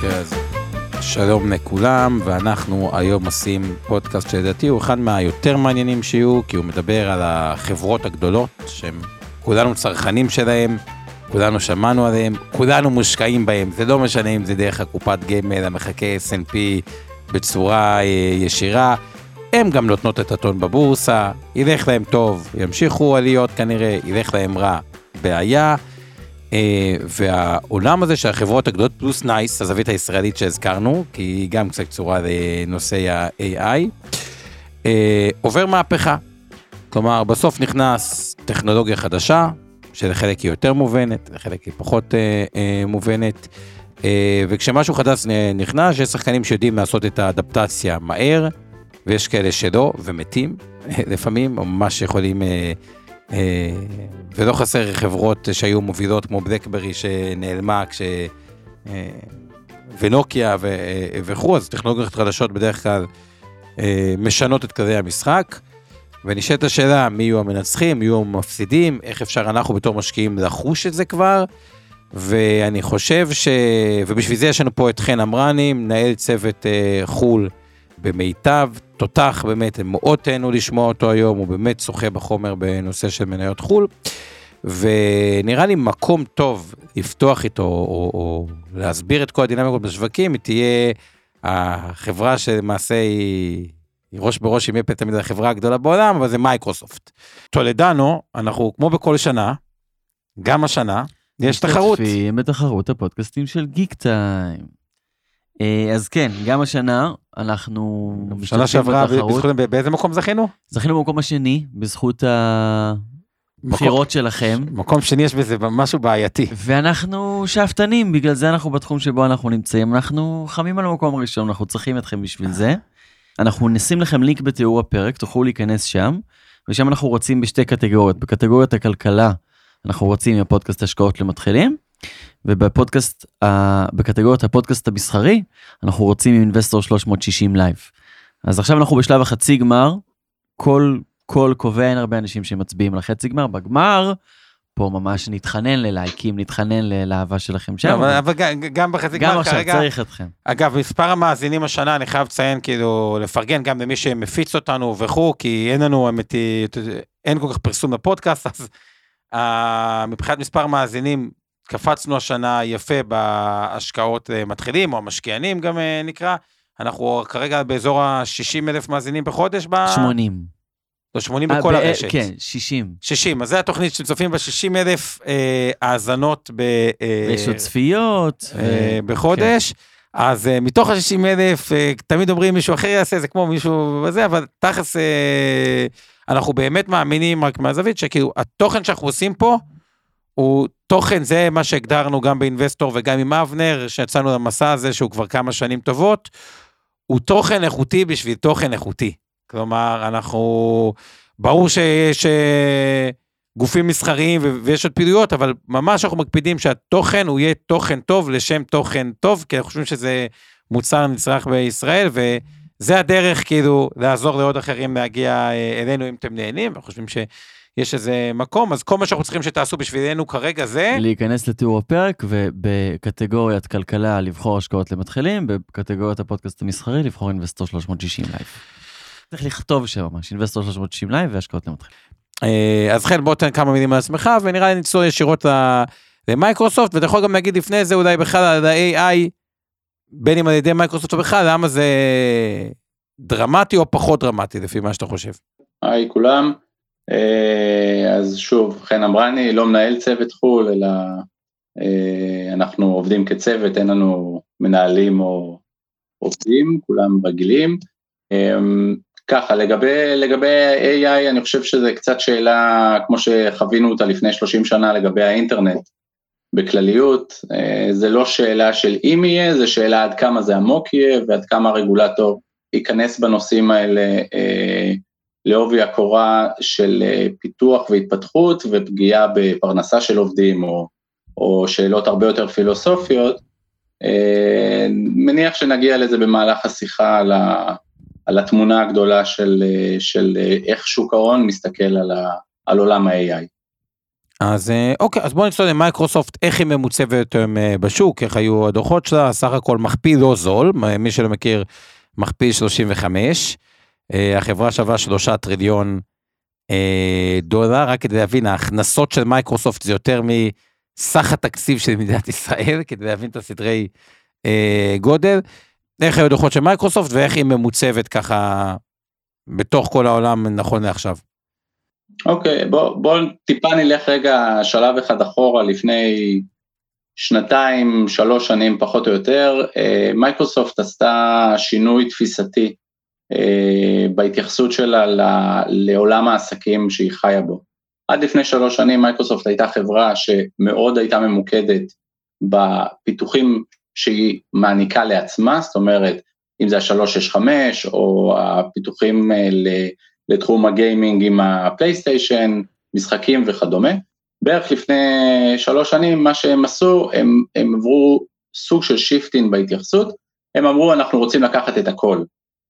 כן, אז שלום לכולם, ואנחנו היום עושים פודקאסט שלדעתי הוא אחד מהיותר מעניינים שיהיו, כי הוא מדבר על החברות הגדולות, שהם כולנו צרכנים שלהם, כולנו שמענו עליהם, כולנו מושקעים בהם, זה לא משנה אם זה דרך הקופת גמל, המחכה S&P בצורה אה, ישירה. הן גם נותנות את הטון בבורסה, ילך להם טוב, ימשיכו עליות כנראה, ילך להם רע, בעיה. Uh, והעולם הזה של החברות הגדולות פלוס נייס, הזווית הישראלית שהזכרנו, כי היא גם קצת קצורה לנושא ה-AI, אה, עובר מהפכה. כלומר, בסוף נכנס טכנולוגיה חדשה, שלחלק היא יותר מובנת, לחלק היא פחות uh, uh, מובנת, uh, וכשמשהו חדש נכנס, יש שחקנים שיודעים לעשות את האדפטציה מהר, ויש כאלה שלא, ומתים לפעמים, או ממש יכולים, אה, אה, ולא חסר חברות שהיו מובילות כמו בלקברי שנעלמה כש... אה, ונוקיה ו, אה, וכו', אז טכנולוגיות חדשות בדרך כלל אה, משנות את כללי המשחק. ונשאלת השאלה מי יהיו המנצחים, מי יהיו המפסידים, איך אפשר אנחנו בתור משקיעים לחוש את זה כבר. ואני חושב ש... ובשביל זה יש לנו פה את חן אמרני, מנהל צוות אה, חו"ל במיטב, תותח באמת, הם מאוד תהנו לשמוע אותו היום, הוא באמת שוחה בחומר בנושא של מניות חו"ל. ונראה לי מקום טוב לפתוח איתו, או, או, או להסביר את כל הדינמיקות בשווקים, היא תהיה החברה שלמעשה היא, היא ראש בראש, אם יהיה תמיד החברה הגדולה בעולם, אבל זה מייקרוסופט. טולדנו, אנחנו כמו בכל שנה, גם השנה, יש תחרות. משתתפים בתחרות הפודקאסטים של גיק טיים. אה, אז כן, גם השנה אנחנו שנה שעברה, בזכות, באיזה מקום זכינו? זכינו במקום השני, בזכות הבחירות שלכם. מקום שני יש בזה משהו בעייתי. ואנחנו שאפתנים, בגלל זה אנחנו בתחום שבו אנחנו נמצאים, אנחנו חמים על המקום הראשון, אנחנו צריכים אתכם בשביל זה. אנחנו נשים לכם לינק בתיאור הפרק, תוכלו להיכנס שם, ושם אנחנו רוצים בשתי קטגוריות. בקטגוריית הכלכלה, אנחנו רוצים עם הפודקאסט השקעות למתחילים. ובפודקאסט, בקטגוריית הפודקאסט המסחרי, אנחנו רוצים עם Investor 360 Live. אז עכשיו אנחנו בשלב החצי גמר, כל כל קובע, אין הרבה אנשים שמצביעים על החצי גמר, בגמר, פה ממש נתחנן ללייקים, נתחנן לאהבה שלכם שם. אבל, אבל גם בחצי גמר כרגע... גם עכשיו צריך אתכם. אגב, מספר המאזינים השנה, אני חייב לציין, כאילו, לפרגן גם למי שמפיץ אותנו וכו', כי אין לנו, האמת אין כל כך פרסום לפודקאסט, אז uh, מבחינת מספר מאזינים, קפצנו השנה יפה בהשקעות אה, מתחילים, או המשקיענים גם אה, נקרא. אנחנו כרגע באזור ה-60 אלף מאזינים בחודש. ב... 80. לא, 80 בכל ב- הרשת. כן, 60. 60, אז זו התוכנית שצופים בה 60 אלף אה, האזנות ב... אה, יש עוד צפיות. אה, בחודש. כן. אז uh, מתוך ה-60 אלף, uh, תמיד אומרים מישהו אחר יעשה, זה כמו מישהו וזה, אבל תכלס, uh, אנחנו באמת מאמינים רק מהזווית, שכאילו, התוכן שאנחנו עושים פה, הוא תוכן, זה מה שהגדרנו גם באינבסטור וגם עם אבנר, שיצאנו למסע הזה שהוא כבר כמה שנים טובות, הוא תוכן איכותי בשביל תוכן איכותי. כלומר, אנחנו, ברור שיש אה, גופים מסחריים ויש עוד פעילויות, אבל ממש אנחנו מקפידים שהתוכן הוא יהיה תוכן טוב לשם תוכן טוב, כי אנחנו חושבים שזה מוצר נצרך בישראל, וזה הדרך כאילו לעזור לעוד אחרים להגיע אה, אלינו אם אתם נהנים, אנחנו חושבים ש... יש איזה מקום, אז כל מה שאנחנו צריכים שתעשו בשבילנו כרגע זה... להיכנס לתיאור הפרק, ובקטגוריית כלכלה לבחור השקעות למתחילים, בקטגוריית הפודקאסט המסחרי לבחור Investor 360 Live. צריך לכתוב שם ממש, Investor 360 Live והשקעות למתחילים. אה, אז חן, בוא תן כמה מילים על עצמך, ונראה לי נצלול ישירות למייקרוסופט, ואתה יכול גם להגיד לפני זה אולי בכלל על ה-AI, בין אם על ידי מייקרוסופט או בכלל, למה זה דרמטי או פחות דרמטי לפי מה שאתה חושב. היי כולם. אה, אז שוב, חן אמרני, לא מנהל צוות חו"ל, אלא אה, אנחנו עובדים כצוות, אין לנו מנהלים או עובדים, כולם רגילים. אה, ככה, לגבי, לגבי AI, אני חושב שזה קצת שאלה, כמו שחווינו אותה לפני 30 שנה לגבי האינטרנט, בכלליות, זה לא שאלה של אם יהיה, זה שאלה עד כמה זה עמוק יהיה ועד כמה הרגולטור ייכנס בנושאים האלה לעובי הקורה של פיתוח והתפתחות ופגיעה בפרנסה של עובדים או, או שאלות הרבה יותר פילוסופיות, מניח שנגיע לזה במהלך השיחה על, ה, על התמונה הגדולה של, של איך שוק ההון מסתכל על, ה, על עולם ה-AI. אז אוקיי, אז בואו נצטרך למייקרוסופט, איך היא ממוצבת בשוק, איך היו הדוחות שלה, סך הכל מכפיל לא זול, מי שלא מכיר, מכפיל 35, החברה שווה 3 טריליון דולר, רק כדי להבין, ההכנסות של מייקרוסופט זה יותר מסך התקציב של מדינת ישראל, כדי להבין את הסדרי גודל. איך היו דוחות של מייקרוסופט ואיך היא ממוצבת ככה בתוך כל העולם נכון לעכשיו. אוקיי, okay, בוא, בוא טיפה נלך רגע שלב אחד אחורה לפני שנתיים, שלוש שנים פחות או יותר, מייקרוסופט עשתה שינוי תפיסתי בהתייחסות שלה לעולם העסקים שהיא חיה בו. עד לפני שלוש שנים מייקרוסופט הייתה חברה שמאוד הייתה ממוקדת בפיתוחים שהיא מעניקה לעצמה, זאת אומרת, אם זה ה-365 או הפיתוחים לתחום הגיימינג עם הפלייסטיישן, משחקים וכדומה. בערך לפני שלוש שנים מה שהם עשו, הם, הם עברו סוג של shifting בהתייחסות, הם אמרו אנחנו רוצים לקחת את הכל.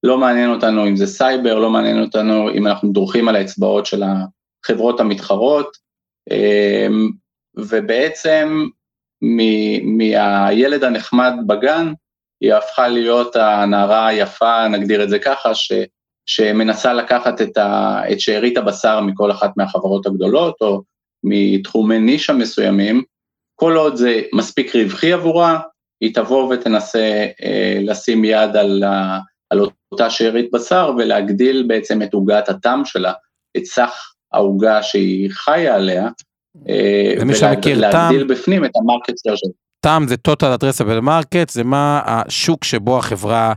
לא מעניין אותנו אם זה סייבר, לא מעניין אותנו אם אנחנו דורכים על האצבעות של החברות המתחרות, אמ, ובעצם מהילד הנחמד בגן, היא הפכה להיות הנערה היפה, נגדיר את זה ככה, ש, שמנסה לקחת את, ה, את שארית הבשר מכל אחת מהחברות הגדולות, או מתחומי נישה מסוימים, כל עוד זה מספיק רווחי עבורה, היא תבוא ותנסה אה, לשים יד על, ה, על אותה שארית בשר ולהגדיל בעצם את עוגת הטעם שלה, את סך העוגה שהיא חיה עליה, אה, ומי שמכיר טעם, בפנים את המרקט שלו. טעם זה total addressable market, זה מה השוק שבו החברה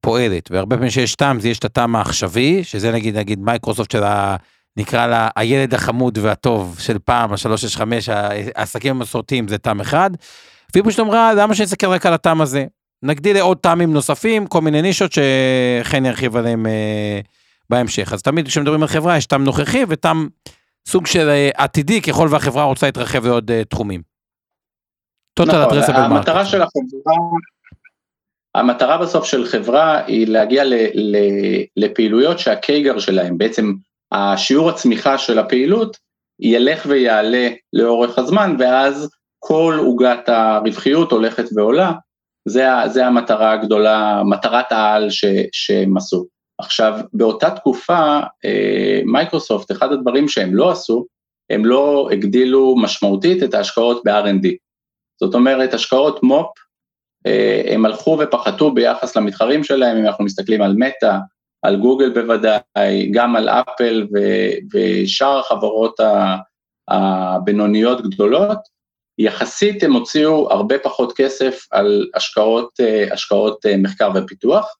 פועלת, והרבה פעמים שיש טעם, זה יש את הטעם העכשווי, שזה נגיד, נגיד מייקרוסופט של ה... נקרא לה הילד החמוד והטוב של פעם, ה-365, העסקים המסורתיים זה טעם אחד, והיא פשוט אמרה, למה שנסתכל רק על הטעם הזה? נגדיל לעוד טעמים נוספים, כל מיני נישות שחן ירחיב עליהם אה, בהמשך. אז תמיד כשמדברים על חברה יש טעם נוכחי וטעם סוג של אה, עתידי ככל והחברה רוצה להתרחב לעוד אה, תחומים. נכון, המטרה של החברה, המטרה בסוף של חברה היא להגיע ל, ל, לפעילויות שהקייגר שלהם, בעצם השיעור הצמיחה של הפעילות, ילך ויעלה לאורך הזמן, ואז כל עוגת הרווחיות הולכת ועולה, זה, זה המטרה הגדולה, מטרת העל ש, שהם עשו. עכשיו, באותה תקופה, אה, מייקרוסופט, אחד הדברים שהם לא עשו, הם לא הגדילו משמעותית את ההשקעות ב-R&D. זאת אומרת, השקעות מו"פ, אה, הם הלכו ופחתו ביחס למתחרים שלהם, אם אנחנו מסתכלים על מטא, על גוגל בוודאי, גם על אפל ושאר החברות הבינוניות גדולות, יחסית הם הוציאו הרבה פחות כסף על השקעות, אה, השקעות מחקר ופיתוח,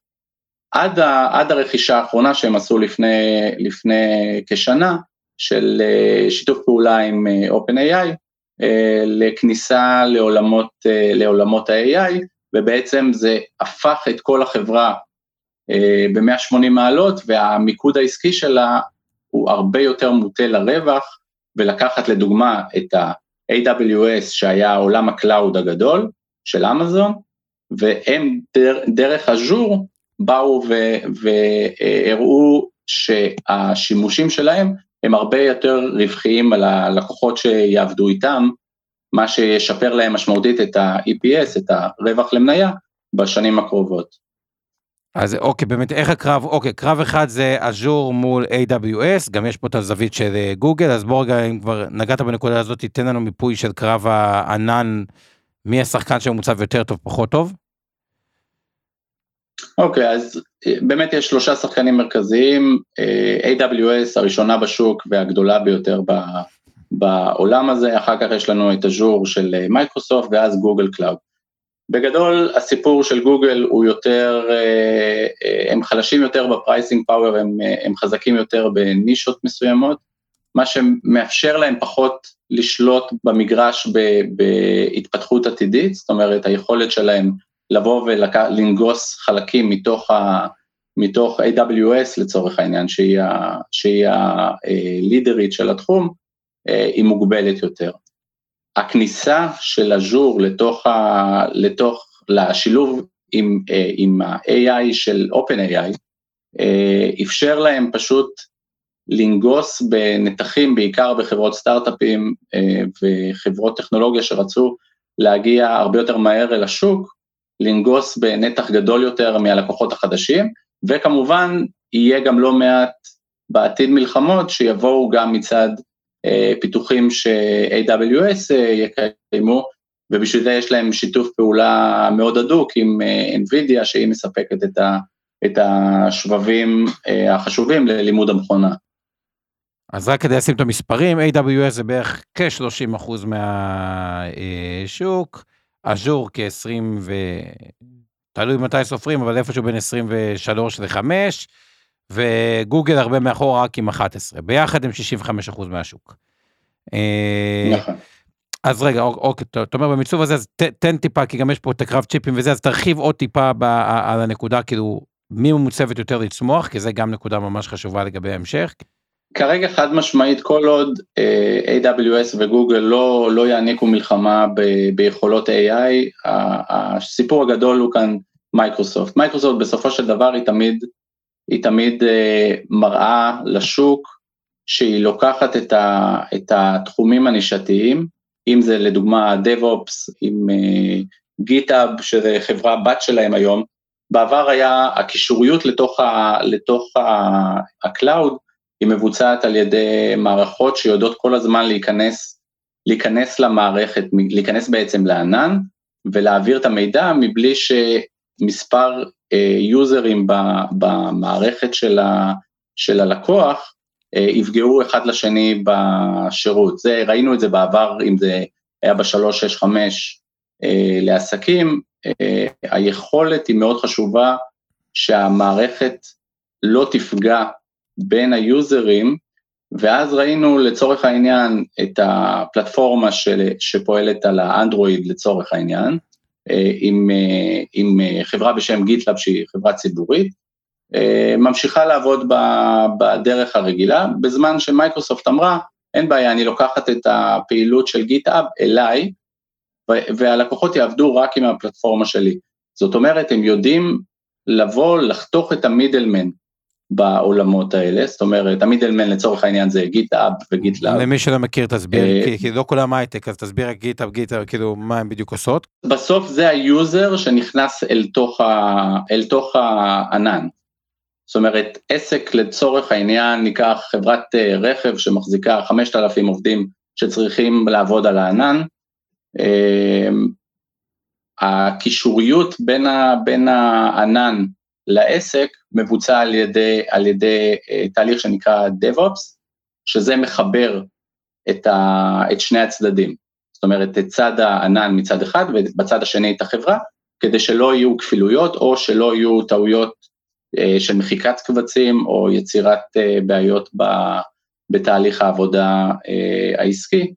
עד, ה, עד הרכישה האחרונה שהם עשו לפני, לפני כשנה, של אה, שיתוף פעולה עם אה, OpenAI, אה, לכניסה לעולמות, לעולמות ה-AI, ובעצם זה הפך את כל החברה ב-180 מעלות, והמיקוד העסקי שלה הוא הרבה יותר מוטה לרווח, ולקחת לדוגמה את ה-AWS, שהיה עולם ה cloud הגדול של אמזון, והם דר, דרך אג'ור באו והראו שהשימושים שלהם הם הרבה יותר רווחיים על הלקוחות שיעבדו איתם, מה שישפר להם משמעותית את ה-EPS, את הרווח למניה, בשנים הקרובות. אז אוקיי, באמת, איך הקרב, אוקיי, קרב אחד זה אג'ור מול AWS, גם יש פה את הזווית של אה, גוגל, אז בוא רגע, אם כבר נגעת בנקודה הזאת, תיתן לנו מיפוי של קרב הענן, מי השחקן שמוצב יותר טוב, פחות טוב. אוקיי, אז אה, באמת יש שלושה שחקנים מרכזיים, אה, AWS הראשונה בשוק והגדולה ביותר בעולם הזה, אחר כך יש לנו את אג'ור של מייקרוסופט ואז Google Cloud. בגדול הסיפור של גוגל הוא יותר, הם חלשים יותר ב pricing power, הם, הם חזקים יותר בנישות מסוימות, מה שמאפשר להם פחות לשלוט במגרש ב, בהתפתחות עתידית, זאת אומרת היכולת שלהם לבוא ולנגוס חלקים מתוך, ה, מתוך AWS לצורך העניין, שהיא הלידרית של התחום, היא מוגבלת יותר. הכניסה של אג'ור לתוך, ה, לתוך, לשילוב עם, עם ה-AI של OpenAI, אפשר להם פשוט לנגוס בנתחים, בעיקר בחברות סטארט-אפים וחברות טכנולוגיה שרצו להגיע הרבה יותר מהר אל השוק, לנגוס בנתח גדול יותר מהלקוחות החדשים, וכמובן יהיה גם לא מעט בעתיד מלחמות שיבואו גם מצד אה, פיתוחים ש-AWS אה, יקיימו, ובשביל זה יש להם שיתוף פעולה מאוד הדוק עם אה, NVIDIA, שהיא מספקת את, ה, את השבבים אה, החשובים ללימוד המכונה. אז רק כדי לשים את המספרים, AWS זה בערך כ-30% מהשוק, אג'ור כ-20 ו... תלוי מתי סופרים, אבל איפשהו בין 23 ל-5, וגוגל הרבה מאחורה רק עם 11. ביחד הם 65% מהשוק. אה, נכון. אז רגע, אוקיי, אתה אומר במיצוב הזה, אז תן טיפה, כי גם יש פה את הקרב צ'יפים וזה, אז תרחיב עוד טיפה ב, על הנקודה, כאילו, ממוצבת יותר לצמוח, כי זה גם נקודה ממש חשובה לגבי ההמשך. כרגע חד משמעית, כל עוד uh, אה, AWS וגוגל לא, לא יעניקו מלחמה ב, ביכולות AI, הסיפור הגדול הוא כאן מייקרוסופט. מייקרוסופט בסופו של דבר היא תמיד, היא תמיד uh, מראה לשוק שהיא לוקחת את, ה, את התחומים הנישתיים, אם זה לדוגמה DevOps עם GitHub, שזה חברה בת שלהם היום, בעבר היה הקישוריות לתוך, ה, לתוך ה-cloud, היא מבוצעת על ידי מערכות שיודעות כל הזמן להיכנס, להיכנס למערכת, להיכנס בעצם לענן ולהעביר את המידע מבלי שמספר אה, יוזרים במערכת של, ה, של הלקוח אה, יפגעו אחד לשני בשירות. זה, ראינו את זה בעבר, אם זה היה ב-365 אה, לעסקים, היכולת היא מאוד חשובה שהמערכת לא תפגע בין היוזרים, ואז ראינו לצורך העניין את הפלטפורמה של, שפועלת על האנדרואיד לצורך העניין, עם, אה, עם חברה בשם GitLab שהיא חברה ציבורית, אה, ממשיכה לעבוד בדרך הרגילה, בזמן שמייקרוסופט אמרה, אין בעיה, אני לוקחת את הפעילות של GitHub אליי, והלקוחות יעבדו רק עם הפלטפורמה שלי. זאת אומרת, הם יודעים לבוא, לחתוך את ה middleman בעולמות האלה, זאת אומרת, ה middleman לצורך העניין זה גיטאב וגיטלאב. למי שלא מכיר תסביר, אה, כי לא כולם הייטק, אז תסביר רק GitHub, GitHub, כאילו, מה הם בדיוק עושות. בסוף זה ה user שנכנס אל תוך, ה, אל תוך הענן. זאת אומרת, עסק לצורך העניין, ניקח חברת אה, רכב שמחזיקה 5,000 עובדים שצריכים לעבוד על הענן, אה, הקישוריות בין, ה, בין הענן לעסק מבוצע על ידי, על ידי uh, תהליך שנקרא DevOps, שזה מחבר את, ה, את שני הצדדים. זאת אומרת, את צד הענן מצד אחד ובצד השני את החברה, כדי שלא יהיו כפילויות או שלא יהיו טעויות uh, של מחיקת קבצים או יצירת uh, בעיות ב, בתהליך העבודה העסקי,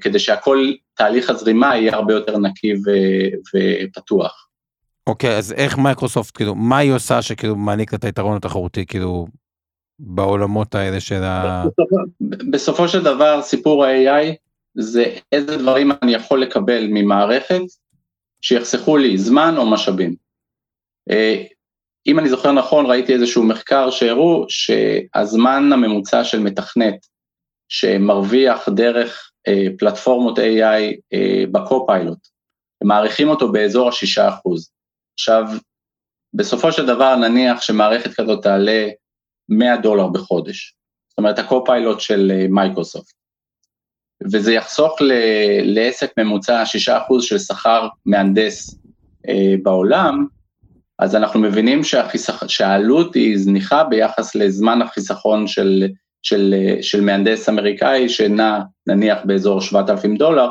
כדי שהכל, תהליך הזרימה יהיה הרבה יותר נקי ופתוח. אוקיי, אז איך מייקרוסופט, כאילו, מה היא עושה שכאילו מעניק את היתרון התחרותי, כאילו, בעולמות האלה של ה... בסופו של דבר, סיפור ה-AI זה איזה דברים אני יכול לקבל ממערכת שיחסכו לי זמן או משאבים. אה, אם אני זוכר נכון, ראיתי איזשהו מחקר שהראו שהזמן הממוצע של מתכנת שמרוויח דרך אה, פלטפורמות AI אה, בקו-פיילוט, מעריכים אותו באזור השישה אחוז. עכשיו, בסופו של דבר נניח שמערכת כזאת תעלה 100 דולר בחודש, זאת אומרת ה Copilot של אה, מייקרוסופט, וזה יחסוך ל- לעסק ממוצע 6% של שכר מהנדס אה, בעולם, אז אנחנו מבינים שהחיסכ... שהעלות היא זניחה ביחס לזמן החיסכון של, של, אה, של מהנדס אמריקאי שנע נניח באזור 7,000 דולר,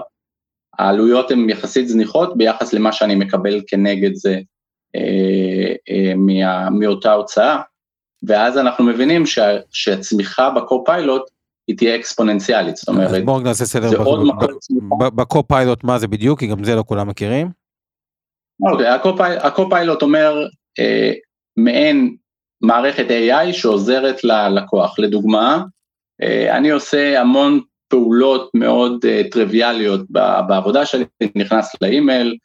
העלויות הן יחסית זניחות ביחס למה שאני מקבל כנגד זה מה, מאותה הוצאה, ואז אנחנו מבינים שה, שהצמיחה בקו-פיילוט היא תהיה אקספוננציאלית, זאת אומרת, בואו נעשה סדר. בקו-פיילוט מה זה בדיוק, כי גם זה לא כולם מכירים. אוקיי, הקו-פיילוט אומר אה, מעין מערכת AI שעוזרת ללקוח. לדוגמה, אה, אני עושה המון פעולות מאוד אה, טריוויאליות בעבודה שלי, נכנס לאימייל, אה,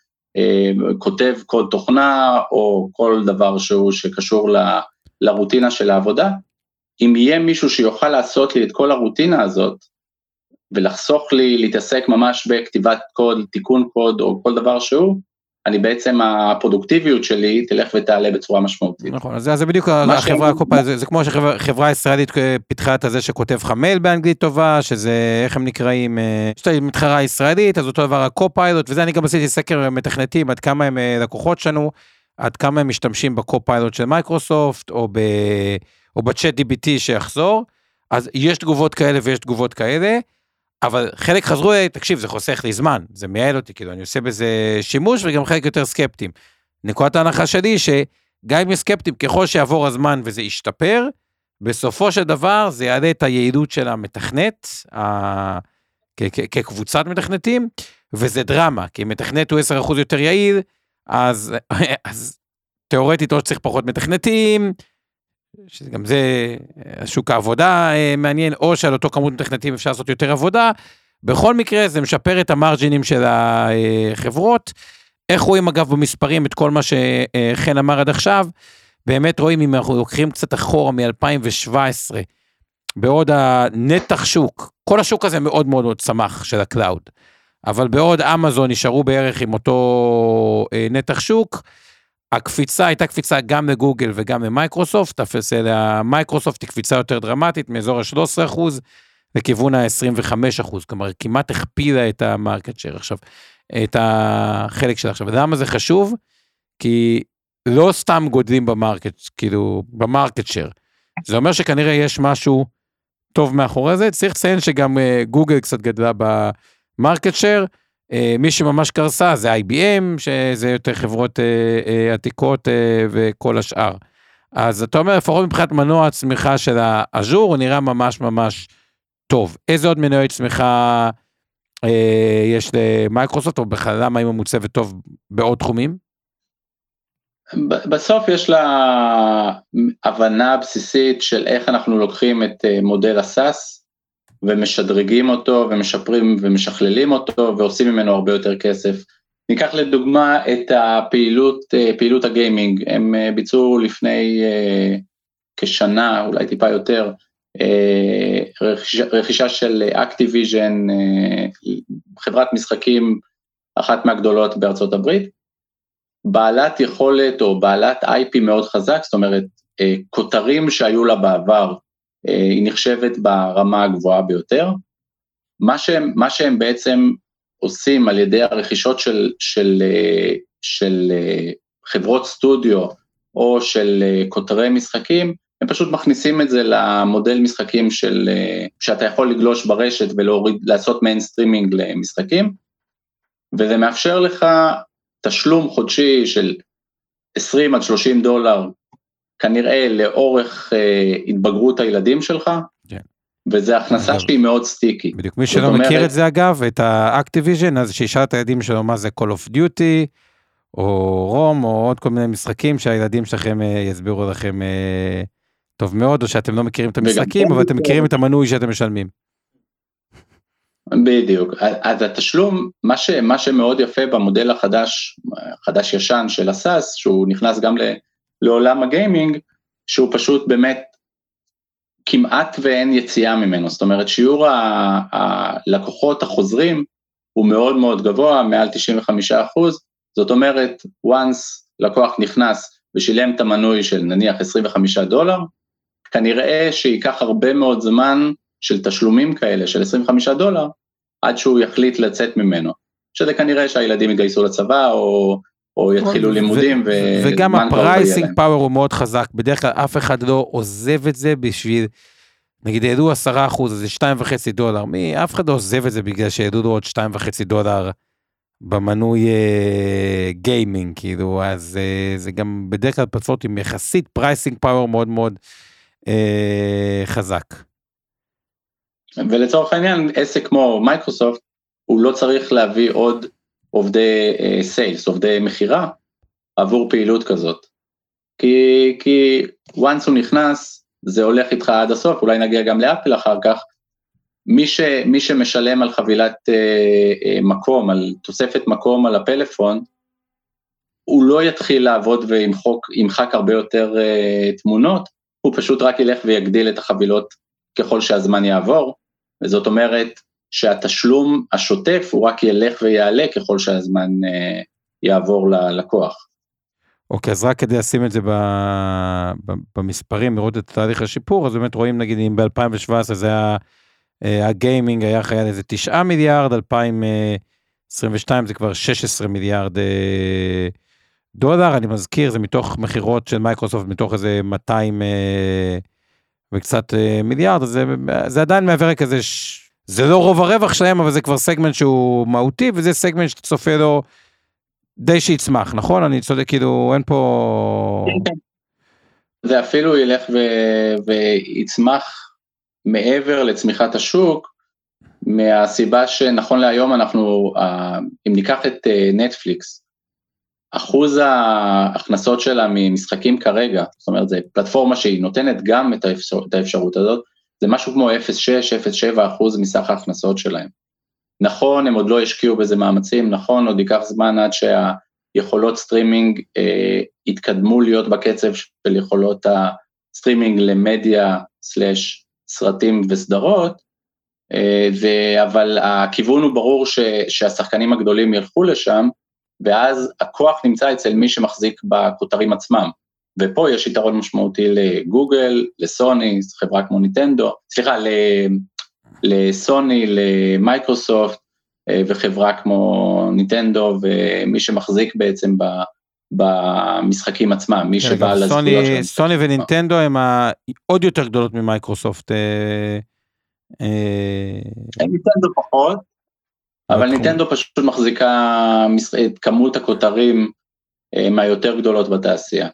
כותב קוד תוכנה או כל דבר שהוא שקשור ל- לרוטינה של העבודה. אם יהיה מישהו שיוכל לעשות לי את כל הרוטינה הזאת, ולחסוך לי להתעסק ממש בכתיבת קוד, תיקון קוד או כל דבר שהוא, אני בעצם הפרודוקטיביות שלי תלך ותעלה בצורה משמעותית. נכון, אז זה, בדיוק החברה, הקופה, זה, זה כמו שחברה ישראלית אה, פיתחה את הזה שכותב לך מייל באנגלית טובה, שזה, איך הם נקראים, אה, יש את מתחרה ישראלית, אז אותו דבר הקו-פיילוט, וזה אני גם עשיתי סקר מתכנתים, עד כמה הם אה, לקוחות שלנו, עד כמה הם משתמשים ב Copilot של מייקרוסופט, או, ב, או ב ChatGPT שיחזור, אז יש תגובות כאלה ויש תגובות כאלה, אבל חלק חזרו, "אה, תקשיב, זה חוסך לי זמן, זה מייעל אותי, כאילו, אני עושה בזה שימוש, וגם חלק יותר סקפטיים. נקודת ההנחה שלי, שגם אם יש סקפטיים, ככל שיעבור הזמן וזה ישתפר, בסופו של דבר זה יעלה את היעילות של המתכנת, ה... כקבוצת מתכנתים, וזה דרמה, כי אם מתכנת הוא 10% יותר יעיל, אז, אז תיאורטית או שצריך פחות מתכנתים, שגם זה אה, שוק העבודה אה, מעניין, או שעל אותו כמות מתכנתים אפשר לעשות יותר עבודה. בכל מקרה זה משפר את ה margin־ים של החברות. איך רואים אגב במספרים את כל מה שחן אמר עד עכשיו? באמת רואים אם אנחנו לוקחים קצת אחורה מ-2017, בעוד הנתח שוק, כל השוק הזה מאוד מאוד מאוד צמח של ה cloud, אבל בעוד אמזון נשארו בערך עם אותו אה, נתח שוק, הקפיצה הייתה קפיצה גם לגוגל וגם למייקרוסופט, אצל המייקרוסופט היא קפיצה יותר דרמטית, מאזור ה-13% לכיוון ה-25%, כלומר כמעט הכפילה את ה market share עכשיו, את החלק שלה עכשיו. למה זה חשוב? כי לא סתם גדלים ב market, כאילו, ב market share. זה אומר שכנראה יש משהו טוב מאחורי זה, צריך לציין שגם אה, גוגל קצת גדלה במרקט שייר, מי שממש קרסה זה IBM, שזה יותר חברות אה, אה, עתיקות אה, וכל השאר. אז אתה אומר, לפחות מבחינת מנוע הצמיחה של האז'ור, הוא נראה ממש ממש טוב. איזה עוד מנועי צמיחה אה, יש למייקרוסופט, או בכלל למה היא ממוצבת טוב בעוד תחומים? בסוף יש לה הבנה בסיסית של איך אנחנו לוקחים את מודל ה SaaS ומשדרגים אותו ומשפרים ומשכללים אותו ועושים ממנו הרבה יותר כסף. ניקח לדוגמה את הפעילות, אה, פעילות ה gaming, הם אה, ביצעו לפני אה, כשנה, אולי טיפה יותר, רכישה, רכישה של Activision, חברת משחקים אחת מהגדולות בארצות הברית, בעלת יכולת או בעלת IP מאוד חזק, זאת אומרת, כותרים שהיו לה בעבר, היא נחשבת ברמה הגבוהה ביותר. מה שהם, מה שהם בעצם עושים על ידי הרכישות של, של, אה, של אה, חברות סטודיו או של אה, כותרי משחקים, הם פשוט מכניסים את זה למודל משחקים של, אה, שאתה יכול לגלוש ברשת ולהוריד, לעשות מיינסטרימינג למשחקים, וזה מאפשר לך תשלום חודשי של 20 עד 30 דולר, כנראה לאורך אה, התבגרות הילדים שלך, כן. וזו הכנסה שהיא מאוד סטיקי. בדיוק, מי שלא אומרת- מכיר את זה אגב, את האקטיביז'ן, אז שישאל את הילדים שלו מה זה Call of Duty, או רום, או עוד כל מיני משחקים שהילדים שלכם אה, יסבירו לכם אה, טוב מאוד, או שאתם לא מכירים את המשחקים, אבל אתם מכירים את המנוי שאתם משלמים. בדיוק, אז התשלום, מה, ש, מה שמאוד יפה במודל החדש, חדש ישן של הסאס, שהוא נכנס גם ל, לעולם הגיימינג, שהוא פשוט באמת כמעט ואין יציאה ממנו, זאת אומרת שיעור הלקוחות החוזרים הוא מאוד מאוד גבוה, מעל 95 אחוז, זאת אומרת, once לקוח נכנס ושילם את המנוי של נניח 25 דולר, כנראה שייקח הרבה מאוד זמן של תשלומים כאלה של 25 דולר, עד שהוא יחליט לצאת ממנו. שזה כנראה שהילדים יתגייסו לצבא, או, או יתחילו ו- לימודים, ו- וגם וזמן כבר לא ה pricing. power הוא מאוד חזק, בדרך כלל אף אחד לא עוזב את זה בשביל, נגיד העלו 10 אחוז, זה 2.5 דולר, מי, אף אחד לא עוזב את זה בגלל שהעלו לו עוד 2.5 דולר במנוי אה, gaming, כאילו, אז אה, זה גם בדרך כלל פלטפורמות עם יחסית pricing power מאוד מאוד אה, חזק. ולצורך העניין, עסק כמו מייקרוסופט, הוא לא צריך להביא עוד עובדי sales, אה, עובדי מכירה, עבור פעילות כזאת. כי, כי once הוא נכנס, זה הולך איתך עד הסוף, אולי נגיע גם לאפל אחר כך. מי, ש, מי שמשלם על חבילת אה, אה, מקום, על תוספת מקום על הפלאפון, הוא לא יתחיל לעבוד וימחק הרבה יותר אה, תמונות, הוא פשוט רק ילך ויגדיל את החבילות ככל שהזמן יעבור, וזאת אומרת שהתשלום השוטף הוא רק ילך ויעלה ככל שהזמן uh, יעבור ללקוח. אוקיי, אז רק כדי לשים את זה במספרים, לראות את תהליך השיפור, אז באמת רואים נגיד אם ב-2017 זה היה, אה, הגיימינג היה חייל איזה 9 מיליארד, 2022 זה כבר 16 מיליארד אה, דולר, אני מזכיר, זה מתוך מכירות של מייקרוסופט, מתוך איזה 200 אה, וקצת מיליארד, אז זה, זה עדיין מעבר כזה, זה לא רוב הרווח שלהם, אבל זה כבר סגמנט שהוא מהותי, וזה סגמנט שאתה צופה לו. עוד שיצמח, נכון? אני צודק, כאילו, אין פה... זה אפילו ילך ו... ויצמח מעבר לצמיחת השוק, מהסיבה שנכון להיום אנחנו, אם ניקח את אה, נטפליקס, אחוז ההכנסות שלה ממשחקים כרגע, זאת אומרת, זו פלטפורמה שהיא נותנת גם את, האפשר, את האפשרות הזאת, זה משהו כמו 0.6-0.7 אחוז מסך ההכנסות שלהם. נכון, הם עוד לא השקיעו בזה מאמצים, נכון, עוד ייקח זמן עד שהיכולות סטרימינג אה, יתקדמו להיות בקצב של יכולות הסטרימינג למדיה סלאש סרטים וסדרות, אה, ו, אבל הכיוון הוא ברור ש, שהשחקנים הגדולים ילכו לשם, ואז הכוח נמצא אצל מי שמחזיק בכותרים עצמם. ופה יש יתרון משמעותי לגוגל, לסוני, חברה כמו נינטנדו, סליחה, לסוני, למייקרוסופט אה, וחברה כמו נינטנדו ומי שמחזיק בעצם ב... במשחקים עצמם, מי כן, שבא לזכויות שלהם. סוני ונינטנדו הם העוד יותר גדולות ממייקרוסופט. אה, אה, ניטנדו פחות, אבל ניטנדו פשוט מחזיקה את כמות הכותרים מהיותר גדולות בתעשייה.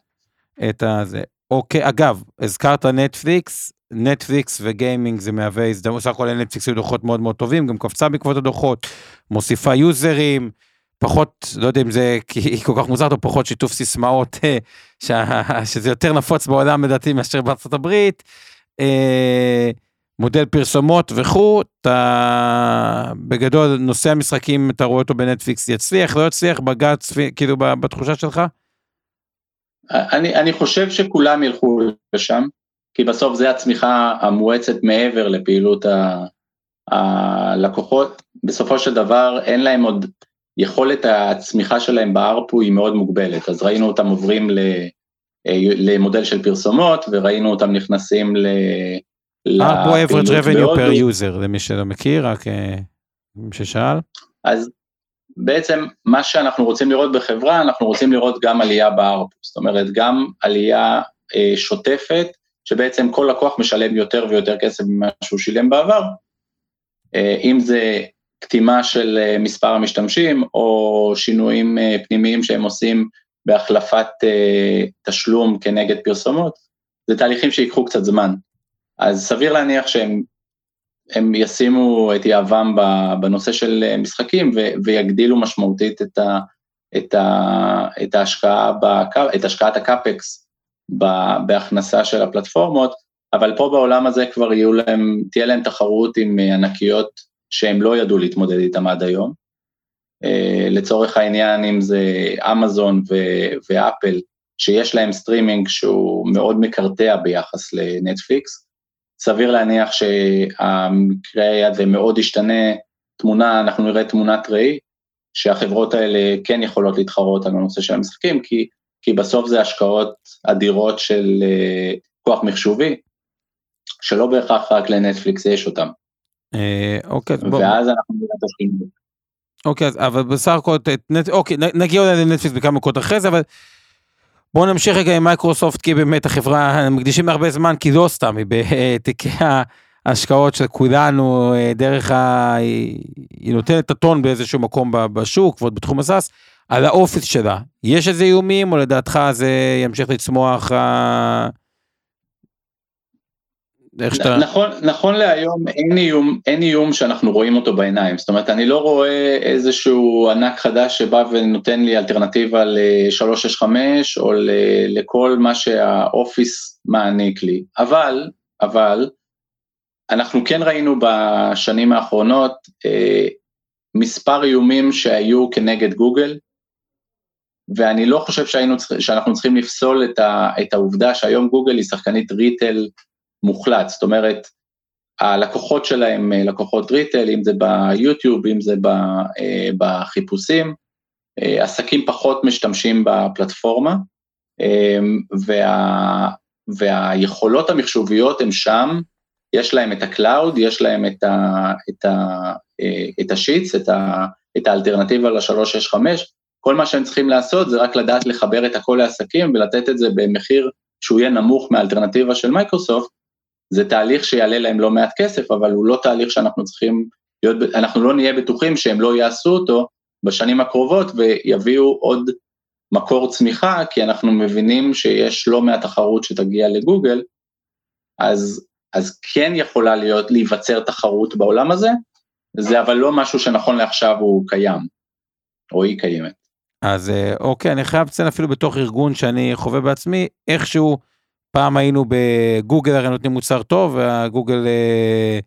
את הזה. אוקיי, אגב, הזכרת נטפליקס, נטפליקס וגיימינג זה מהווה הזדמנות, סך הכל נטפליקס היו דוחות מאוד מאוד טובים, גם קפצה בעקבות הדוחות, מוסיפה יוזרים, פחות, לא יודע אם זה כי כל כך מוזר, או פחות שיתוף סיסמאות, ש... שזה יותר נפוץ בעולם לדעתי מאשר בארצות הברית, אה, מודל פרסומות וכו', אתה בגדול נושא המשחקים, אתה רואה אותו בנטפליקס, יצליח, לא יצליח, בג"ץ, כאילו בתחושה שלך? אני, אני חושב שכולם ילכו לשם. כי בסוף זה הצמיחה המואצת מעבר לפעילות הלקוחות. בסופו של דבר אין להם עוד, יכולת הצמיחה שלהם בארפו היא מאוד מוגבלת, אז ראינו אותם עוברים למודל של פרסומות, וראינו אותם נכנסים ל... ארפו average revenue per user, למי שלא מכיר, רק אה, מי ששאל. אז בעצם מה שאנחנו רוצים לראות בחברה, אנחנו רוצים לראות גם עלייה בארפו, זאת אומרת גם עלייה אה, שוטפת שבעצם כל לקוח משלם יותר ויותר כסף ממה שהוא שילם בעבר, אה, אם זה קטימה של אה, מספר המשתמשים או שינויים אה, פנימיים שהם עושים בהחלפת תשלום כנגד פרסומות, זה תהליכים שיקחו קצת זמן. אז סביר להניח שהם הם ישימו את יהבם בנושא של משחקים ויגדילו משמעותית את, ה, את, ה, את ההשקעה, את השקעת הקאפקס בהכנסה של הפלטפורמות, אבל פה בעולם הזה כבר יהיו להם, תהיה להם תחרות עם ענקיות שהם לא ידעו להתמודד איתם עד היום. אה, לצורך העניין, אם זה אמזון ואפל, שיש להם סטרימינג שהוא מאוד מקרטע ביחס לנטפליקס, סביר להניח שהמקרה הזה מאוד ישתנה, תמונה, אנחנו נראה תמונת ראי, שהחברות האלה כן יכולות להתחרות על הנושא של המשחקים, כי כי בסוף זה השקעות אדירות של אה, כוח מחשובי, שלא בהכרח רק לנטפליקס יש אותם. אה, אוקיי, בוא. ואז אנחנו נראה את השינוי. אוקיי, אבל בסך הכל, אוקיי, נגיע אולי לנטפליקס בכמה דקות אחרי זה, אבל בואו נמשיך רגע עם מייקרוסופט, כי באמת החברה, מקדישים הרבה זמן, כי לא סתם, היא בתיקי ההשקעות של כולנו, אה, דרך ה... היא נותנת את הטון באיזשהו מקום בשוק, ועוד בתחום ה SaaS. על ה Office שלה, יש איזה איומים, או לדעתך זה ימשיך לצמוח, איך שאתה... נכון, נכון להיום אין איום, אין איום שאנחנו רואים אותו בעיניים, זאת אומרת אני לא רואה איזשהו ענק חדש שבא ונותן לי אלטרנטיבה ל-365 או ל- לכל מה שהאופיס מעניק לי, אבל, אבל, אנחנו כן ראינו בשנים האחרונות אה, מספר איומים שהיו כנגד גוגל, ואני לא חושב שהיינו, שאנחנו צריכים לפסול את, ה, את העובדה שהיום גוגל היא שחקנית ריטל מוחלט, זאת אומרת, הלקוחות שלהם אה, לקוחות retail, אם זה ביוטיוב, אם זה אה, בחיפושים, אה, עסקים פחות משתמשים בפלטפורמה, וה, והיכולות המחשוביות הן שם, יש להם את ה cloud, יש להם את, ה, את, ה, את ה Sheets, את, ה, את האלטרנטיבה ל-365, כל מה שהם צריכים לעשות זה רק לדעת לחבר את הכל לעסקים ולתת את זה במחיר שהוא יהיה נמוך מהאלטרנטיבה של מייקרוסופט, זה תהליך שיעלה להם לא מעט כסף, אבל הוא לא תהליך שאנחנו צריכים להיות, אנחנו לא נהיה בטוחים שהם לא יעשו אותו בשנים הקרובות ויביאו עוד מקור צמיחה, כי אנחנו מבינים שיש לא מעט תחרות שתגיע לגוגל, אז, אז כן יכולה להיות, להיווצר תחרות בעולם הזה, זה אבל לא משהו שנכון לעכשיו הוא קיים, או היא קיימת. אז אה, אוקיי, אני חייב לציין אפילו בתוך ארגון שאני חווה בעצמי, איכשהו פעם היינו בגוגל הרי נותנים מוצר טוב, והגוגל אה,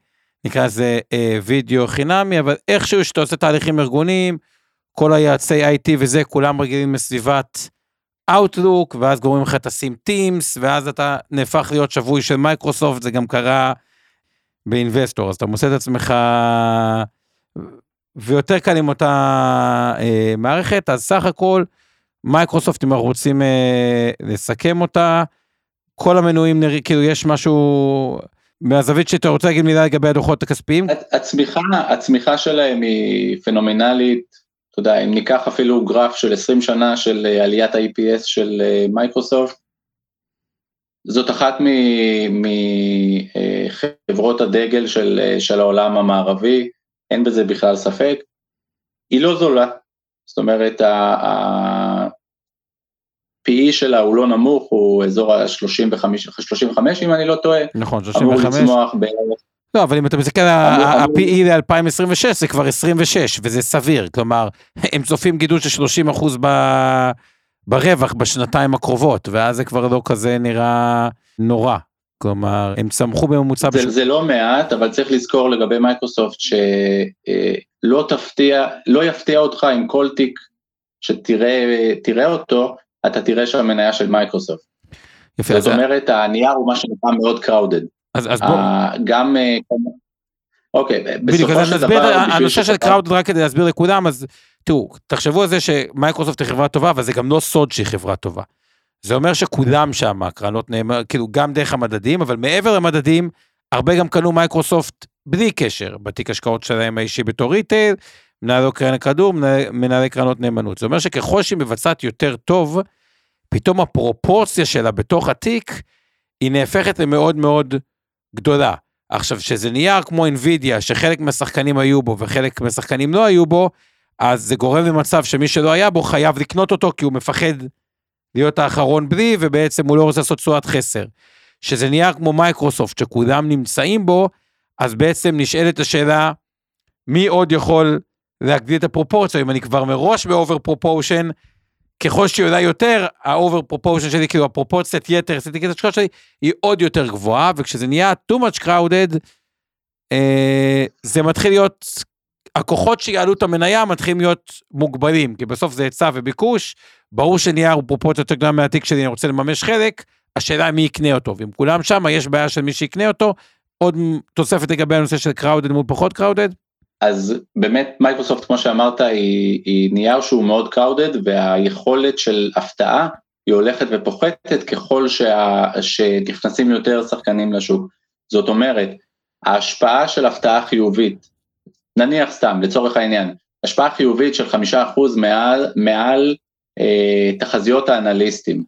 נקרא לזה אה, וידאו חינמי, אבל איכשהו שאתה עושה תהליכים ארגוניים, כל היועצי IT וזה, כולם רגילים לסביבת Outlook, ואז גורמים לך תשים Teams, ואז אתה נהפך להיות שבוי של מייקרוסופט, זה גם קרה באינווסטור, אז אתה מוצא את עצמך, ויותר קל עם אותה אה, מערכת, אז סך הכל, מייקרוסופט, אם אנחנו רוצים אה, לסכם אותה, כל המנויים, כאילו יש משהו מהזווית שאתה רוצה להגיד מילה לגבי הדוחות הכספיים? הצמיחה, הצמיחה שלהם היא פנומנלית, אתה יודע, אם ניקח אפילו גרף של 20 שנה של אה, עליית ה-EPS של אה, מייקרוסופט, זאת אחת מחברות הדגל של, של העולם המערבי, אין בזה בכלל ספק. היא לא זולה, זאת אומרת, PE שלה הוא לא נמוך, הוא אזור ה-35, 35 אם אני לא טועה. נכון, 35. אמור לצמוח בערך. לא, אבל אם אתה מסתכל על ה-PE ל-2026 זה כבר 26, וזה סביר, כלומר, הם צופים גידול של 30 אחוז ברווח בשנתיים הקרובות, ואז זה כבר לא כזה נראה נורא. כלומר, הם צמחו בממוצע... זה, בש... זה לא מעט, אבל צריך לזכור לגבי מייקרוסופט שלא תפתיע, לא יפתיע אותך עם כל תיק שתראה אותו, אתה תראה שהמניה של מייקרוסופט. יפה. זאת אומרת, הנייר הוא מה שנקרא מאוד crowded. אז, אז בוא... גם... אה, אוקיי, בסופו של דבר... הנושא של crowded, רק כדי להסביר לכולם, אז תראו, תחשבו על זה שמייקרוסופט היא חברה טובה, אבל זה גם לא סוד שהיא חברה טובה. זה אומר שכולם שם, הקרנות נאמר, כאילו גם דרך המדדים, אבל מעבר למדדים, הרבה גם קנו מייקרוסופט בלי קשר, בתיק השקעות שלהם האישי בתור retail, מנהלי קרן גידור, מנהלי קרנות נאמנות. זה אומר שככל שהיא מבצעת יותר טוב, פתאום הפרופורציה שלה בתוך התיק, היא נהפכת למאוד מאוד גדולה. עכשיו, שזה נייר כמו אנבידיה, שחלק מהשחקנים היו בו וחלק מהשחקנים לא היו בו, אז זה גורם למצב שמי שלא היה בו חייב לקנות אותו כי הוא מפחד להיות האחרון בלי, ובעצם הוא לא רוצה לעשות תשואת חסר. שזה נייר כמו מייקרוסופט, שכולם נמצאים בו, אז בעצם נשאלת השאלה, מי עוד יכול להגדיל את הפרופורציה, אם אני כבר מראש ב over proportion, ככל שהיא עולה יותר, ה over proportion שלי, כאילו הפרופורציית יתר, שבתיק ההשקעות שלי, היא עוד יותר גבוהה, וכשזה נהיה too much crowded, אה, זה מתחיל להיות, הכוחות שיעלו את המניה מתחילים להיות מוגבלים, כי בסוף זה היצע וביקוש, ברור שנהיה פרופורציה יותר גדולה מהתיק שלי, אני רוצה לממש חלק, השאלה מי יקנה אותו, ואם כולם שם, יש בעיה של מי שיקנה אותו, עוד תוספת לגבי הנושא של crowded מול פחות crowded? אז באמת מייקרוסופט כמו שאמרת היא, היא נייר שהוא מאוד crowded והיכולת של הפתעה היא הולכת ופוחתת ככל שה, שנכנסים יותר שחקנים לשוק. זאת אומרת, ההשפעה של הפתעה חיובית, נניח סתם לצורך העניין, השפעה חיובית של חמישה אחוז מעל, מעל אה, תחזיות האנליסטים,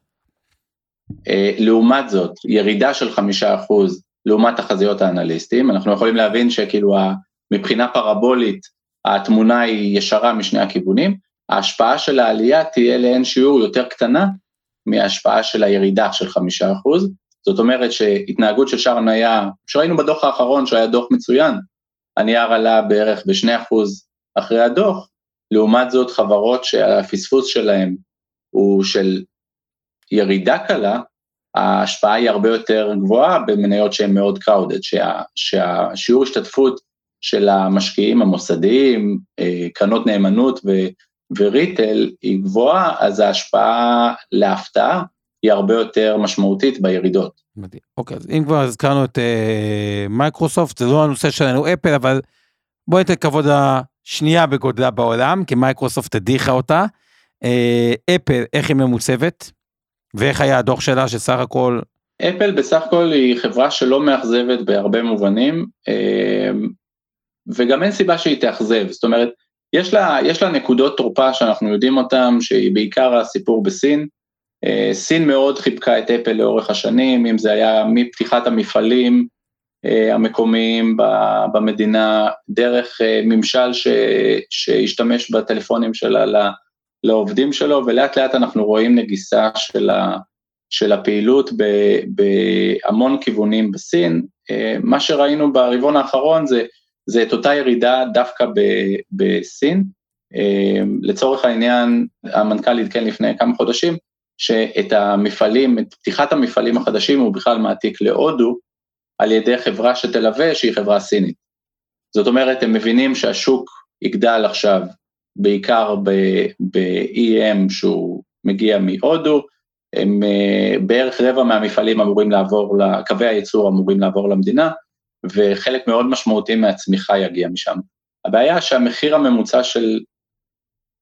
אה, לעומת זאת ירידה של חמישה אחוז לעומת תחזיות האנליסטים, אנחנו יכולים להבין שכאילו מבחינה פרבולית התמונה היא ישרה משני הכיוונים, ההשפעה של העלייה תהיה לאין שיעור יותר קטנה מההשפעה של הירידה של חמישה אחוז, זאת אומרת שהתנהגות של שער מניה, שראינו בדוח האחרון שהיה דוח מצוין, הנייר עלה בערך ב-2% אחרי הדוח, לעומת זאת חברות שהפספוס שלהם הוא של ירידה קלה, ההשפעה היא הרבה יותר גבוהה במניות שהן מאוד crowded, שה, שהשיעור השתתפות של המשקיעים המוסדיים, אה, קרנות נאמנות ו, וריטל היא גבוהה, אז ההשפעה להפתעה היא הרבה יותר משמעותית בירידות. מדהים. אוקיי, אז אם כבר הזכרנו את אה, מייקרוסופט, זה לא הנושא שלנו אפל, אבל בואי ניתן כבוד השנייה בגודלה בעולם, כי מייקרוסופט הדיחה אותה. אה, אפל, איך היא ממוצבת? ואיך היה הדוח שלה שסך הכל... אפל בסך הכל היא חברה שלא מאכזבת בהרבה מובנים, אה, וגם אין סיבה שהיא תאכזב, זאת אומרת, יש לה, יש לה נקודות תורפה שאנחנו יודעים אותן, שהיא בעיקר הסיפור בסין. אה, סין מאוד חיבקה את אפל לאורך השנים, אם זה היה מפתיחת המפעלים אה, המקומיים במדינה, דרך ממשל ש, שהשתמש בטלפונים שלה לעובדים שלו, ולאט לאט אנחנו רואים נגיסה של, ה, של הפעילות בהמון כיוונים בסין. אה, מה שראינו ברבעון האחרון זה, זה את אותה ירידה דווקא ב, בסין. אה, לצורך העניין, המנכ"ל עדכן לפני כמה חודשים, שאת המפעלים, את פתיחת המפעלים החדשים הוא בכלל מעתיק להודו, על ידי חברה שתלווה שהיא חברה סינית. זאת אומרת, הם מבינים שהשוק יגדל עכשיו בעיקר ב-EM שהוא מגיע מהודו, הם אה, בערך רבע מהמפעלים אמורים לעבור, קווי הייצור אמורים לעבור למדינה, וחלק מאוד משמעותי מהצמיחה יגיע משם. הבעיה שהמחיר הממוצע של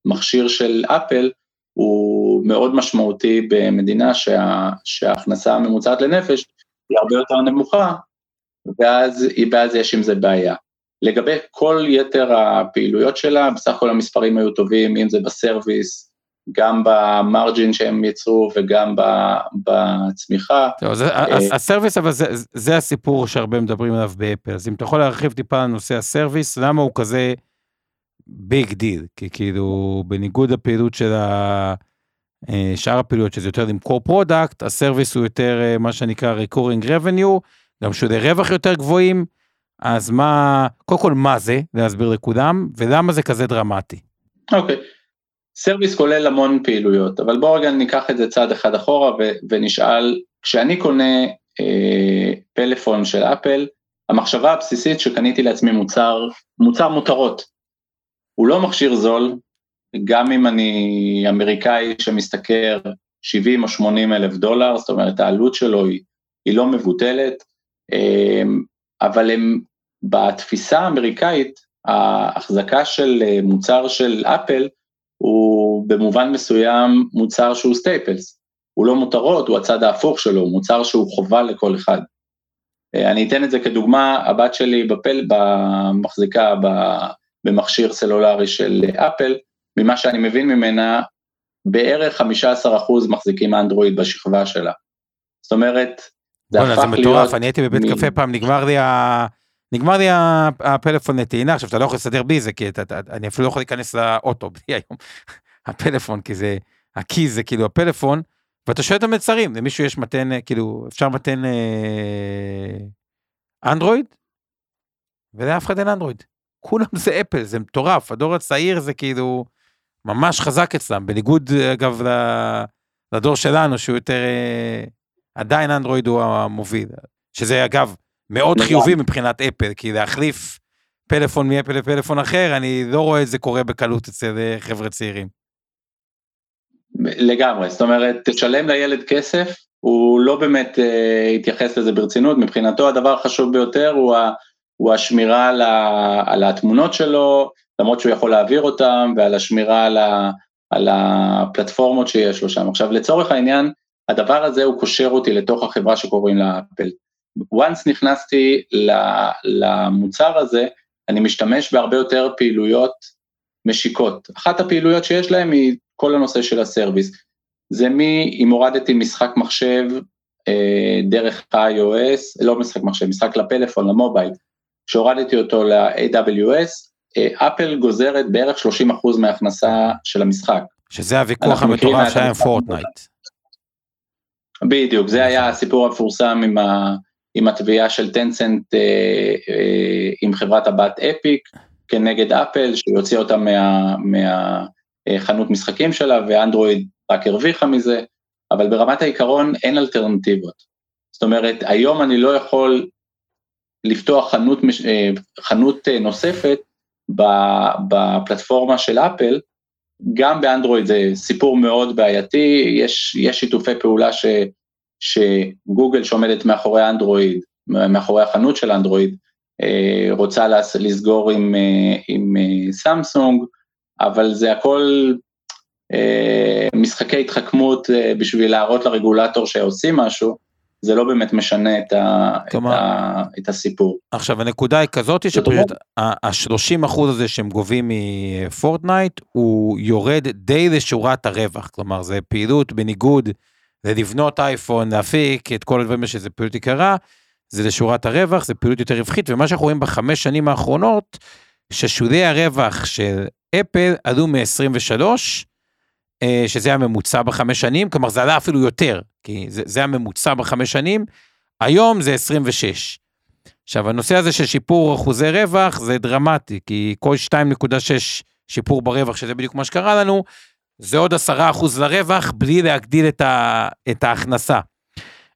מכשיר של אפל הוא מאוד משמעותי במדינה שה, שההכנסה הממוצעת לנפש היא הרבה יותר נמוכה, ואז, ואז יש עם זה בעיה. לגבי כל יתר הפעילויות שלה, בסך הכל המספרים היו טובים, אם זה בסרוויס, גם ב margin שהם יצרו וגם בצמיחה. טוב, אה, ה service, אבל זה, זה הסיפור שהרבה מדברים עליו באפל, אז אם אתה יכול להרחיב טיפה על נושא ה service, למה הוא כזה big deal? כי כאילו, בניגוד לפעילות של ה... אה, שאר הפעילויות שזה יותר למכור product, ה service הוא יותר אה, מה שנקרא recurring revenue, גם שולי רווח יותר גבוהים, אז מה, קודם כל מה זה, להסביר לכולם, ולמה זה כזה דרמטי. אוקיי, okay. סרוויס כולל המון פעילויות, אבל בואו רגע ניקח את זה צעד אחד אחורה ו- ונשאל, כשאני קונה אה, פלאפון של אפל, המחשבה הבסיסית שקניתי לעצמי מוצר, מוצר מותרות. הוא לא מכשיר זול, גם אם אני אמריקאי שמשתכר 70 או 80 אלף דולר, זאת אומרת העלות שלו היא, היא לא מבוטלת, אה, אבל הם בתפיסה האמריקאית, ההחזקה של אה, מוצר של אפל הוא במובן מסוים מוצר שהוא staples. הוא לא מותרות, הוא הצד ההפוך שלו, הוא מוצר שהוא חובה לכל אחד. אה, אני אתן את זה כדוגמה, הבת שלי באפל, מחזיקה במכשיר סלולרי של אפל, ממה שאני מבין ממנה, בערך 15% מחזיקים אנדרואיד בשכבה שלה. זאת אומרת, זה הפך להיות... זה מטורף, אני הייתי בבית קפה פעם, נגמר לי ה... נגמר לי הפלאפון לטעינה, עכשיו אתה לא יכול לסדר בי זה, כי אתה, אתה, אני אפילו לא יכול להיכנס לאוטו בלי היום הפלאפון, כי זה, הכי זה כאילו הפלאפון, ואתה שואל את המצרים, למישהו יש מתן, כאילו, אפשר מתן אה, אנדרואיד? ולאף אחד אין אנדרואיד. כולם זה אפל, זה מטורף, הדור הצעיר זה כאילו ממש חזק אצלם, בניגוד אגב לדור שלנו שהוא יותר, אה, עדיין אנדרואיד הוא המוביל, שזה אגב, מאוד חיובי מבחינת אפל, כי להחליף פלאפון מאפל לפלאפון אחר, אני לא רואה את זה קורה בקלות אצל אה, חבר'ה צעירים. לגמרי, זאת אומרת, תשלם לילד כסף, הוא לא באמת אה, יתייחס לזה ברצינות, מבחינתו הדבר החשוב ביותר הוא, ה, הוא השמירה על, ה, על התמונות שלו, למרות שהוא יכול להעביר אותם, ועל השמירה על, ה, על הפלטפורמות שיש לו שם. עכשיו, לצורך העניין, הדבר הזה הוא קושר אותי לתוך החברה שקוראים לה אפל. Once נכנסתי למוצר הזה, אני משתמש בהרבה יותר פעילויות משיקות. אחת הפעילויות שיש להם היא כל הנושא של הסרוויס. זה מי, אם הורדתי משחק מחשב אה, דרך ה-iOS, לא משחק מחשב, משחק לפלאפון, למובייל, כשהורדתי אותו ל-AWS, אה, אפל גוזרת בערך 30% מההכנסה של המשחק. שזה הוויכוח המטורף שהיה עם פורטנייט. בדיוק, זה היה הסיפור המפורסם עם, ה, עם התביעה של טנסנט אה, אה, עם חברת הבת אפיק כנגד אפל, שיוציא אותה מהחנות מה, משחקים שלה, ואנדרואיד רק הרוויחה מזה, אבל ברמת העיקרון אין אלטרנטיבות. זאת אומרת, היום אני לא יכול לפתוח חנות, אה, חנות אה, נוספת בפלטפורמה של אפל, גם באנדרואיד זה סיפור מאוד בעייתי, יש, יש שיתופי פעולה ש, שגוגל שעומדת מאחורי אנדרואיד, מאחורי החנות של אנדרואיד, אה, רוצה לסגור עם, עם סמסונג, אבל זה הכל משחקי התחכמות בשביל להראות לרגולטור שעושים משהו, זה לא באמת משנה את, ה, כלומר, את, ה, את הסיפור. עכשיו הנקודה היא כזאת שפשוט ה-30 אחוז הזה שהם גובים מפורטנייט הוא יורד די לשורת הרווח, כלומר זה פעילות בניגוד ללבנות אייפון, להפיק את כל הדברים שזה פעילות יקרה, זה לשורת הרווח, זה פעילות יותר רווחית, ומה שאנחנו רואים בחמש שנים האחרונות, ששולי הרווח של אפל עלו מ-23, אה, שזה הממוצע בחמש שנים, כלומר זה עלה אפילו יותר, כי זה, זה הממוצע בחמש שנים, היום זה 26. עכשיו הנושא הזה של שיפור אחוזי רווח זה דרמטי, כי כל 2.6 שיפור ברווח, שזה בדיוק מה שקרה לנו, זה עוד 10% לרווח בלי להגדיל את, ה, את ההכנסה.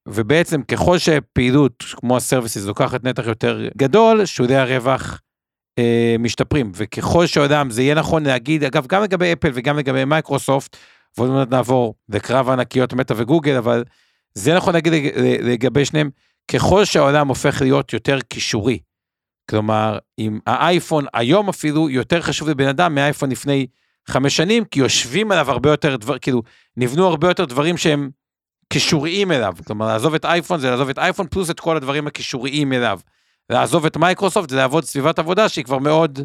ובעצם ככל שפעילות כמו ה services לוקחת נתח יותר גדול, שולי הרווח אה, משתפרים, וככל שאדם, זה יהיה נכון להגיד, אגב, גם לגבי אפל וגם לגבי מייקרוסופט, ועוד מעט נעבור לקרב ענקיות מטא וגוגל, אבל זה יהיה נכון להגיד לגבי שניהם, ככל שהעולם הופך להיות יותר קישורי, כלומר, אם האייפון היום אפילו יותר חשוב לבן אדם מהאייפון לפני חמש שנים, כי יושבים עליו הרבה יותר דבר, כאילו, נבנו הרבה יותר דברים שהם קישוריים אליו, כלומר, לעזוב את אייפון זה לעזוב את אייפון פלוס את כל הדברים הקישוריים אליו. לעזוב את מייקרוסופט זה לעבוד סביבת עבודה שהיא כבר מאוד,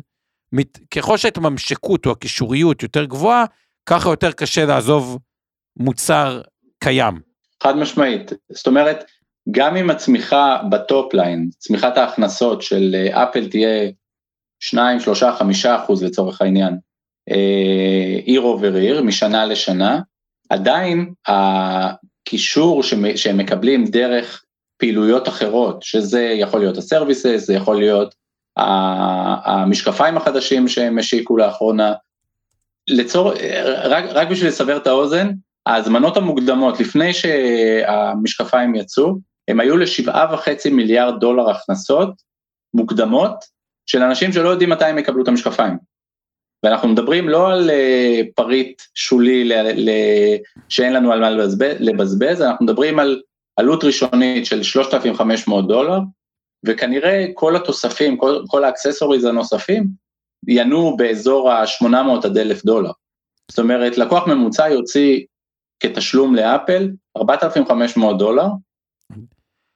מת, ככל שההתממשקות או הקישוריות יותר גבוהה, ככה יותר קשה לעזוב מוצר קיים. חד משמעית, זאת אומרת, גם אם הצמיחה ב top line, צמיחת ההכנסות של אה, אפל תהיה 2, 3, 5 אחוז לצורך העניין, year over year, משנה לשנה, עדיין הקישור שהם מקבלים דרך פעילויות אחרות, שזה יכול להיות ה services, זה יכול להיות המשקפיים החדשים שהם השיקו לאחרונה. לצור... רק, רק בשביל לסבר את האוזן, ההזמנות המוקדמות לפני שהמשקפיים יצאו, הם היו לשבעה וחצי מיליארד דולר הכנסות מוקדמות של אנשים שלא יודעים מתי הם יקבלו את המשקפיים. ואנחנו מדברים לא על אה, פריט שולי שאין לנו על מה לבזבז, לבזבז, אנחנו מדברים על עלות ראשונית של 3,500 דולר, וכנראה כל התוספים, כל, כל ה accessories הנוספים, ינועו באזור ה-800 עד 1,000 דולר. זאת אומרת, לקוח ממוצע יוציא כתשלום לאפל 4,500 דולר,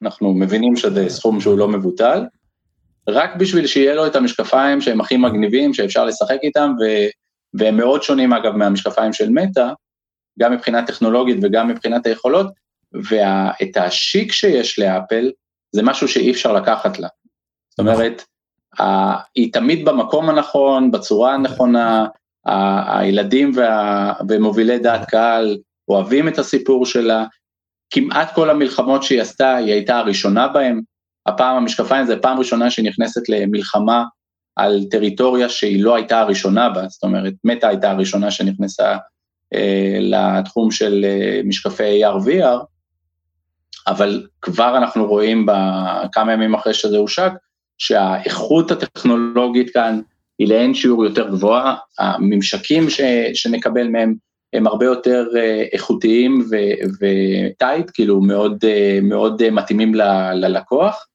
אנחנו מבינים שזה סכום שהוא לא מבוטל, רק בשביל שיהיה לו את המשקפיים שהם הכי מגניבים, שאפשר לשחק איתם, ו, והם מאוד שונים אגב מהמשקפיים של מטא, גם מבחינה טכנולוגית וגם מבחינת היכולות, ואת השיק שיש לאפל, זה משהו שאי אפשר לקחת לה. זאת אומרת, היא תמיד במקום הנכון, בצורה הנכונה, הילדים וה, ומובילי דעת קהל אוהבים את הסיפור שלה, כמעט כל המלחמות שהיא עשתה, היא הייתה הראשונה בהן, הפעם המשקפיים זה פעם ראשונה שהיא נכנסת למלחמה על טריטוריה שהיא לא הייתה הראשונה בה, זאת אומרת, מטה הייתה הראשונה שנכנסה אה, לתחום של אה, משקפי AR/VR, אבל כבר אנחנו רואים בכמה ימים אחרי שזה הושק, שהאיכות הטכנולוגית כאן היא לאין שיעור יותר גבוהה, הממשקים ש, שנקבל מהם הם הרבה יותר אה, איכותיים וטייט, כאילו מאוד, אה, מאוד מתאימים ל, ללקוח,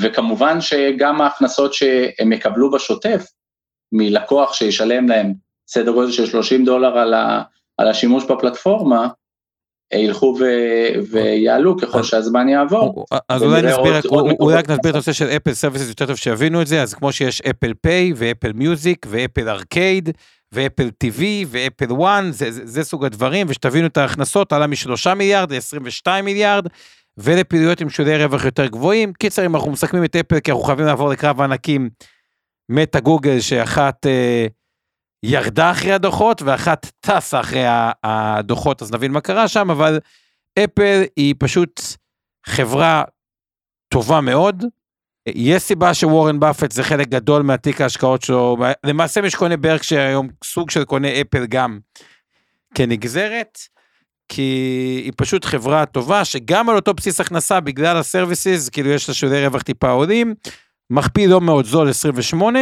וכמובן שגם ההכנסות שהם יקבלו בשוטף מלקוח שישלם להם סדר גודל של 30 דולר על, ה, על השימוש בפלטפורמה, ילכו ויעלו ככל שהזמן יעבור. אז אולי נסביר, אולי רק נסביר את הנושא של אפל services יותר טוב שיבינו את זה, אז כמו שיש אפל פיי ואפל מיוזיק ואפל ארקייד ואפל טיווי ואפל וואן, זה סוג הדברים, ושתבינו את ההכנסות, עלה משלושה מיליארד ל-22 מיליארד, ולפעילויות עם שולי רווח יותר גבוהים. קיצר, אם אנחנו מסכמים את אפל, כי אנחנו חייבים לעבור לקרב הענקים, מטה גוגל, שאחת... אה, ירדה אחרי הדוחות ואחת טסה אחרי הדוחות, אז נבין מה קרה שם, אבל אפל היא פשוט חברה טובה מאוד. יש סיבה שוורן באפט זה חלק גדול מהתיק ההשקעות שלו, למעשה מי שקונה ברקשייר היום סוג של קונה אפל גם כנגזרת, כי היא פשוט חברה טובה שגם על אותו בסיס הכנסה בגלל הסרוויסיס, כאילו יש לה שולי רווח טיפה עולים, מכפיל לא מאוד זול 28,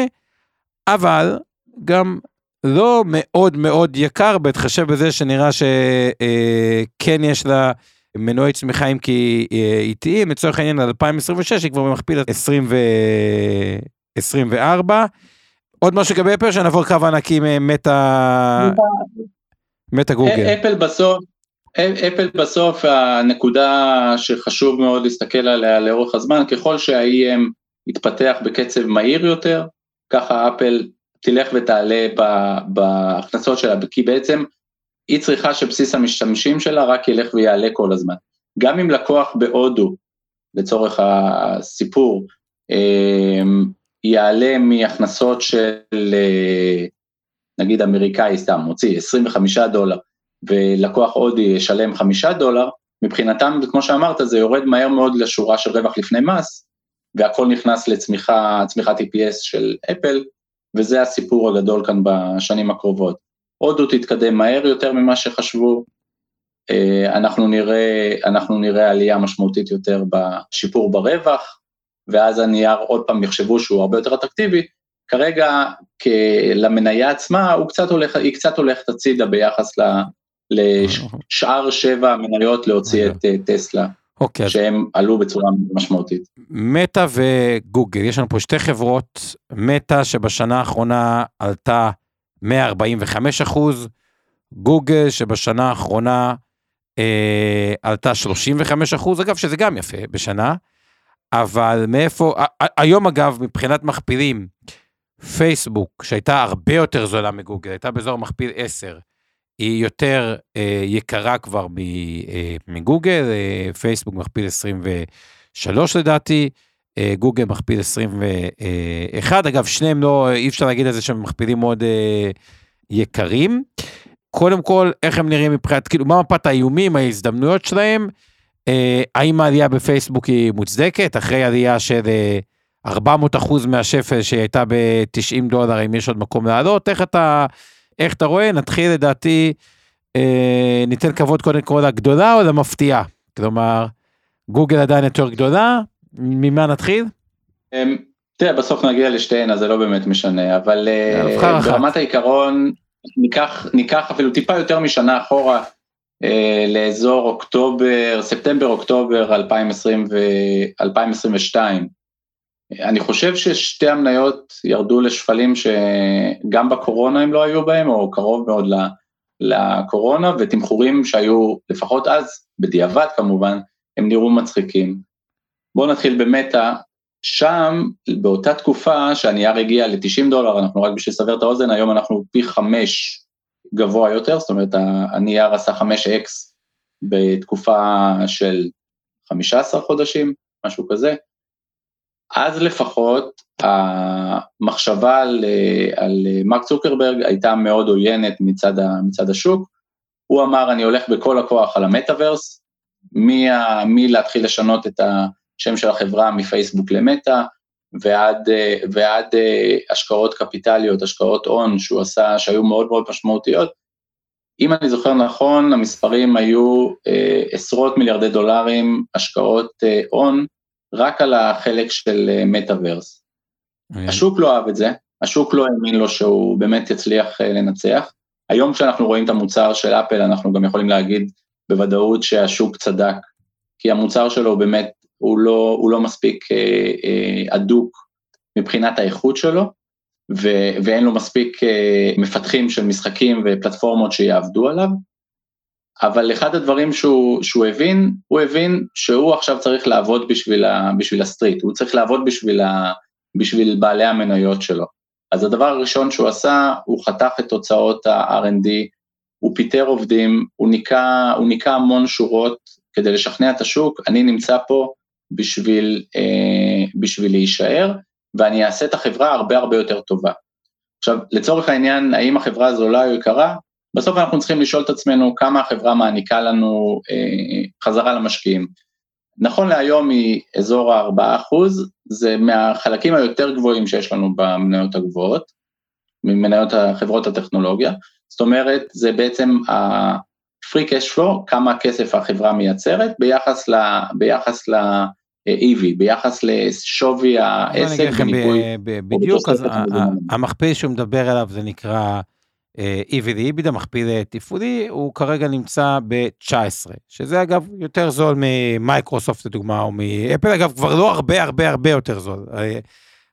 אבל גם לא מאוד מאוד יקר בהתחשב בזה שנראה שכן יש לה מנועי צמיחה אם כי איטיים, לצורך העניין על 2026 היא כבר במכפיל 24. עוד משהו לגבי אפל שנעבור קו ענקי מטה מטה גוגל. אפל בסוף, אפל בסוף הנקודה שחשוב מאוד להסתכל עליה לאורך הזמן, ככל שה-EM יתפתח בקצב מהיר יותר, ככה אפל תלך ותעלה בהכנסות שלה, כי בעצם היא צריכה שבסיס המשתמשים שלה רק ילך ויעלה כל הזמן. גם אם לקוח בהודו, לצורך הסיפור, אמ, יעלה מהכנסות של נגיד אמריקאי סתם, מוציא 25 דולר, ולקוח הודי ישלם 5 דולר, מבחינתם, כמו שאמרת, זה יורד מהר מאוד לשורה של רווח לפני מס, והכל נכנס לצמיחה, צמיחת EPS של אפל, וזה הסיפור הגדול כאן בשנים הקרובות. הודו תתקדם מהר יותר ממה שחשבו, אה, אנחנו נראה, אנחנו נראה עלייה משמעותית יותר בשיפור ברווח, ואז הנייר עוד פעם יחשבו שהוא הרבה יותר אטרקטיבי, כרגע למניה עצמה הוא קצת הולך, היא קצת הולכת הצידה ביחס לשאר שבע המניות להוציא את אה, טסלה. אוקיי. שהם עלו בצורה משמעותית. מטא וגוגל, יש לנו פה שתי חברות, מטא שבשנה האחרונה עלתה 145 אחוז, גוגל שבשנה האחרונה אה, עלתה 35 אחוז, אגב שזה גם יפה בשנה, אבל מאיפה, היום אגב מבחינת מכפילים, פייסבוק שהייתה הרבה יותר זולה מגוגל, הייתה באזור מכפיל 10, היא יותר אה, יקרה כבר אה, מגוגל, אה, פייסבוק מכפיל 23 לדעתי, אה, גוגל מכפיל 21, אגב שניהם לא, אי אפשר להגיד על זה שהם מכפילים מאוד אה, יקרים. קודם כל, איך הם נראים מבחינת, כאילו, מה מפת האיומים, ההזדמנויות שלהם, אה, האם העלייה בפייסבוק היא מוצדקת, אחרי עלייה של אה, 400 אחוז מהשפל שהייתה ב-90 דולר, אם יש עוד מקום לעלות, איך אתה... איך אתה רואה? נתחיל לדעתי, אה, ניתן כבוד קודם כל לגדולה או למפתיעה? כלומר, גוגל עדיין יותר גדולה, ממה נתחיל? אמ, תראה, בסוף נגיע לשתיהן, אז זה לא באמת משנה, אבל אה, ברמת העיקרון, ניקח, ניקח אפילו טיפה יותר משנה אחורה, אה, לאזור אוקטובר, ספטמבר-אוקטובר 2022. אני חושב ששתי המניות ירדו לשפלים שגם בקורונה הם לא היו בהם, או קרוב מאוד לקורונה, ותמחורים שהיו, לפחות אז, בדיעבד כמובן, הם נראו מצחיקים. בואו נתחיל במטא, שם, באותה תקופה שהנייר הגיע ל-90 דולר, אנחנו רק בשביל לסבר את האוזן, היום אנחנו פי חמש גבוה יותר, זאת אומרת, הנייר עשה 5x בתקופה של 15 חודשים, משהו כזה. אז לפחות המחשבה על, על מרק צוקרברג הייתה מאוד עוינת מצד, מצד השוק. הוא אמר, אני הולך בכל הכוח על המטאוורס, מלהתחיל לשנות את השם של החברה מפייסבוק למטא, ועד, ועד השקעות קפיטליות, השקעות הון שהוא עשה, שהיו מאוד מאוד משמעותיות. אם אני זוכר נכון, המספרים היו עשרות מיליארדי דולרים השקעות הון, רק על החלק של מטאוורס. אה, השוק לא אהב את זה, השוק לא האמין לו שהוא באמת יצליח אה, לנצח. היום כשאנחנו רואים את המוצר של אפל, אנחנו גם יכולים להגיד בוודאות שהשוק צדק, כי המוצר שלו באמת, הוא לא, הוא לא מספיק אה, מבחינת האיכות שלו, ו- ואין לו מספיק מפתחים של משחקים ופלטפורמות שיעבדו עליו. אבל אחד הדברים שהוא, שהוא הבין, הוא הבין שהוא עכשיו צריך לעבוד בשביל, ה, בשביל הסטריט, הוא צריך לעבוד בשביל, ה, בשביל בעלי המניות שלו. אז הדבר הראשון שהוא עשה, הוא חתך את תוצאות ה-R&D, הוא פיטר עובדים, הוא ניקה, הוא ניקה המון שורות כדי לשכנע את השוק, אני נמצא פה בשביל, אה, בשביל להישאר, ואני אעשה את החברה הרבה הרבה יותר טובה. עכשיו, לצורך העניין, האם החברה זולה או יקרה? בסוף אנחנו צריכים לשאול את עצמנו כמה החברה מעניקה לנו אה, חזרה למשקיעים. נכון להיום היא אזור ה-4%, זה מהחלקים היותר גבוהים שיש לנו במניות הגבוהות, ממניות החברות הטכנולוגיה, זאת אומרת, זה בעצם ה-free cash flow, כמה כסף החברה מייצרת ביחס ל... ביחס ל EV, ביחס לשווי העסק בניכוי... בדיוק, אז המכפיל שהוא מדבר עליו זה נקרא EV ל-EBITDA, מכפיל תפעולי, הוא כרגע נמצא ב-19, שזה אגב יותר זול ממייקרוסופט לדוגמה, או מאפל, אגב כבר לא הרבה הרבה הרבה יותר זול.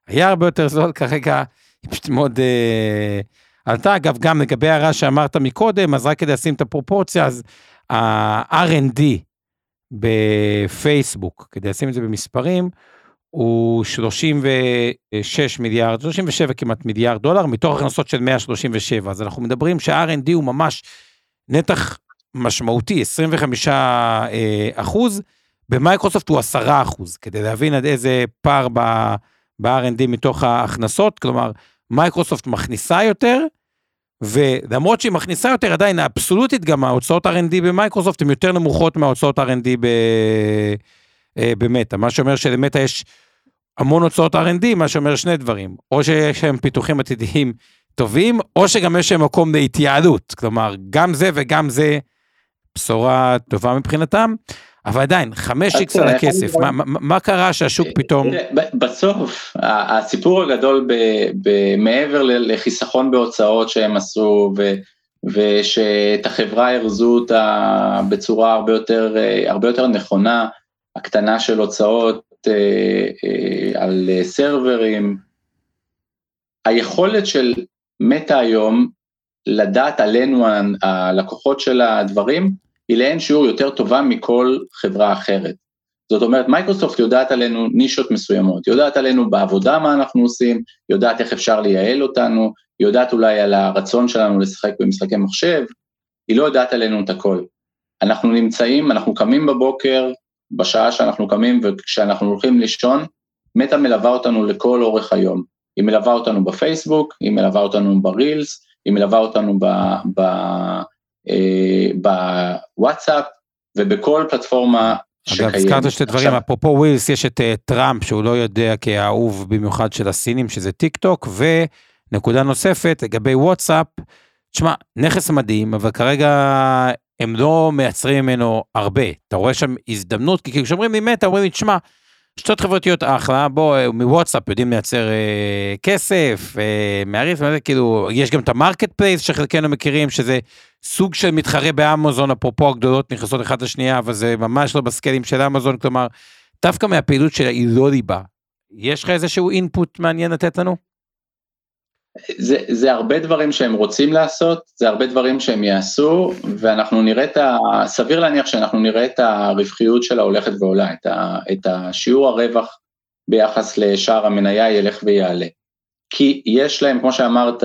היה הרבה יותר זול, כרגע היא פשוט מאוד uh, עלתה. אגב, גם לגבי ההערה שאמרת מקודם, אז רק כדי לשים את הפרופורציה, אז ה-R&D בפייסבוק, כדי לשים את זה במספרים, הוא 36 מיליארד, 37 כמעט מיליארד דולר, מתוך הכנסות של 137. אז אנחנו מדברים שה-R&D הוא ממש נתח משמעותי, 25 אה, אחוז, במייקרוסופט הוא 10 אחוז, כדי להבין עד איזה פער ב-R&D מתוך ההכנסות, כלומר, מייקרוסופט מכניסה יותר, ולמרות שהיא מכניסה יותר, עדיין האבסולוטית גם ההוצאות R&D במייקרוסופט הן יותר נמוכות מההוצאות R&D ב... אה, במטא, מה שאומר שלמטא יש המון הוצאות R&D, מה שאומר שני דברים, או שיש להם פיתוחים עתידיים טובים, או שגם יש להם מקום להתייעלות, כלומר, גם זה וגם זה בשורה טובה מבחינתם, אבל עדיין, 5x על הכסף, מה, מה, מה קרה שהשוק פתאום... בסוף, הסיפור הגדול מעבר לחיסכון בהוצאות שהם עשו, ו... ושאת החברה ארזו אותה בצורה הרבה יותר, אה, הרבה יותר נכונה, הקטנה של הוצאות אה, אה, על סרברים. היכולת של מטא היום לדעת עלינו הלקוחות של הדברים, היא לאין שיעור יותר טובה מכל חברה אחרת. זאת אומרת, מייקרוסופט יודעת עלינו נישות מסוימות, יודעת עלינו בעבודה מה אנחנו עושים, יודעת איך אפשר לייעל אותנו, יודעת אולי על הרצון שלנו לשחק במשחקי מחשב, היא לא יודעת עלינו את הכל. אנחנו נמצאים, אנחנו קמים בבוקר, בשעה שאנחנו קמים וכשאנחנו הולכים לישון, מטא מלווה אותנו לכל אורך היום. היא מלווה אותנו בפייסבוק, היא מלווה אותנו ברילס, היא מלווה אותנו אה, בוואטסאפ ובכל פלטפורמה שקיימת. אגב, הזכרת שתי דברים, אפרופו רילס, יש את אה, טראמפ, שהוא לא ידוע כאוהב במיוחד של הסינים, שזה טיק טוק, ונקודה נוספת, לגבי וואטסאפ, תשמע, נכס מדהים, אבל כרגע הם לא מייצרים ממנו הרבה. אתה רואה שם הזדמנות, כי כשאומרים לי מטא, אומרים לי, תשמע, רשתות חברתיות אחלה, בוא, מוואטסאפ לא יודעים לייצר אה, כסף, אה, מעריף, כאילו, יש גם את ה marketplace שחלקנו מכירים, שזה סוג של מתחרה באמזון, אפרופו הגדולות נכנסות אחת לשנייה, אבל זה ממש לא ב scales של אמזון, כלומר, דווקא מהפעילות שלה הלא ליבה. יש לך איזשהו input מעניין לתת לנו? זה, זה הרבה דברים שהם רוצים לעשות, זה הרבה דברים שהם יעשו, ואנחנו נראה את ה... סביר להניח שאנחנו נראה את הרווחיות שלה הולכת ועולה, את, ה, את השיעור הרווח ביחס לשאר המניה ילך ויעלה. כי יש להם, כמו שאמרת,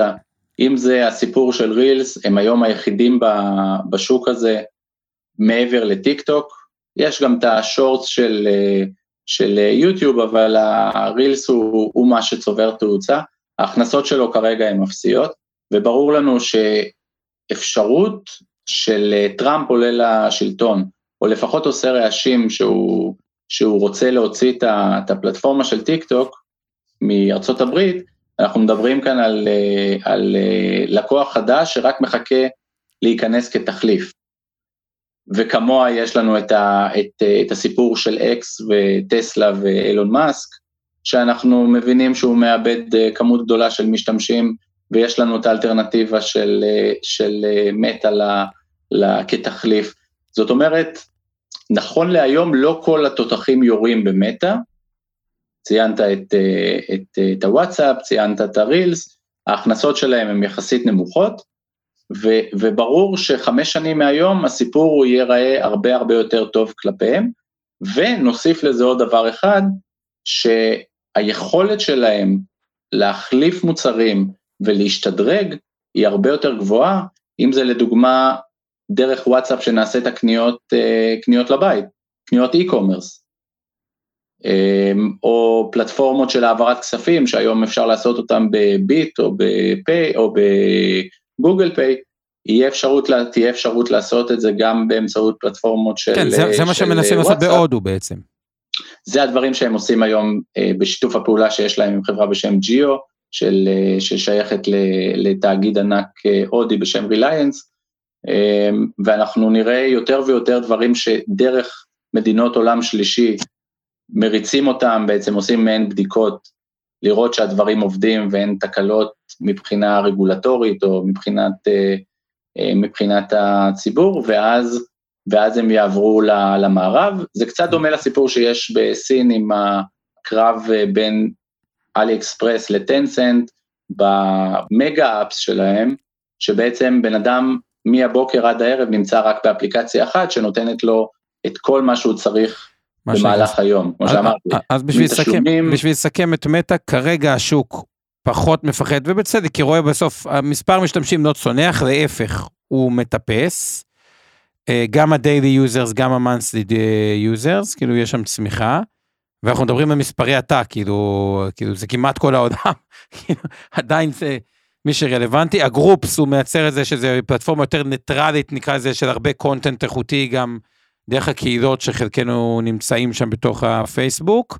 אם זה הסיפור של רילס, הם היום היחידים בשוק הזה מעבר לטיק טוק, יש גם את השורטס של, של יוטיוב, אבל הרילס הוא, הוא מה שצובר תאוצה. ההכנסות שלו כרגע הן אפסיות, וברור לנו שאפשרות של אה, טראמפ עולה לשלטון, או לפחות עושה רעשים שהוא, שהוא רוצה להוציא את הפלטפורמה של טיק טוק מארצות הברית, אנחנו מדברים כאן על, אה, על אה, לקוח חדש שרק מחכה להיכנס כתחליף. וכמוה יש לנו את, ה, את, את הסיפור של אקס וטסלה ואילון מאסק, שאנחנו מבינים שהוא מאבד אה, כמות גדולה של משתמשים, ויש לנו את האלטרנטיבה של, אה, של אה, מטא כתחליף. זאת אומרת, נכון להיום לא כל התותחים יורים במטא, ציינת את, את, את הוואטסאפ, ציינת את הרילס, ההכנסות שלהם הן יחסית נמוכות, ו, וברור שחמש שנים מהיום הסיפור הוא ייראה הרבה הרבה יותר טוב כלפיהם, ונוסיף לזה עוד דבר אחד, ש... היכולת שלהם להחליף מוצרים ולהשתדרג היא הרבה יותר גבוהה, אם זה לדוגמה דרך וואטסאפ שנעשה את הקניות אה, קניות לבית, קניות e-commerce, אמ, או פלטפורמות של העברת כספים שהיום אפשר לעשות אותם בביט או בפיי או בגוגל פיי, יהיה אפשרות, תהיה אפשרות לעשות את זה גם באמצעות פלטפורמות של... כן, זה, זה מה שהם מנסים לעשות בהודו בעצם. זה הדברים שהם עושים היום אה, בשיתוף הפעולה שיש להם עם חברה בשם ג'יו, של, אה, ששייכת לתאגיד ענק אה, הודי בשם ריליינס, ואנחנו נראה יותר ויותר דברים שדרך מדינות עולם שלישי מריצים אותם, בעצם עושים מעין בדיקות, לראות שהדברים עובדים ואין תקלות מבחינה רגולטורית או מבחינת, מבחינת הציבור, ואז ואז הם יעברו למערב. זה קצת דומה לסיפור שיש בסין עם הקרב אה, בין אלי אקספרס לטנסנט במגה אפס שלהם, שבעצם בן אדם מהבוקר עד הערב נמצא רק באפליקציה אחת שנותנת לו את כל מה שהוא צריך במהלך היום, כמו שאמרתי. אז בשביל לסכם, בשביל לסכם את מטא, כרגע השוק פחות מפחד, ובצדק, כי רואה בסוף, המספר משתמשים לא צונח, להפך, הוא מטפס. אה, גם ה-daily users, גם ה-monthly users, כאילו יש שם צמיחה. ואנחנו מדברים על מספרי עתק, כאילו, כאילו זה כמעט כל העולם, כאילו, עדיין זה מי שרלוונטי. הגרופס הוא מייצר את זה שזה פלטפורמה יותר ניטרלית, נקרא לזה, של הרבה קונטנט איכותי, גם דרך הקהילות שחלקנו נמצאים שם בתוך הפייסבוק.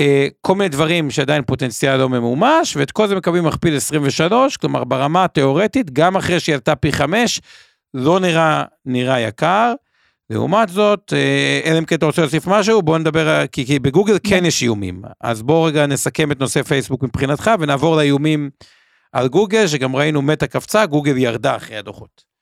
אה, כל מיני דברים שעדיין פוטנציאל לא ממומש, ואת כל זה מקבלים מכפיל 23, כלומר ברמה התיאורטית, גם אחרי שהיא עלתה פי 5, לא נראה, נראה יקר. לעומת זאת, אה, אלא אם כן אתה רוצה להוסיף משהו, בוא נדבר, כי, כי בגוגל כן יש איומים. אז בוא רגע נסכם את נושא פייסבוק מבחינתך, ונעבור לאיומים על גוגל, שגם ראינו מטה קפצה, גוגל ירדה אחרי הדוחות.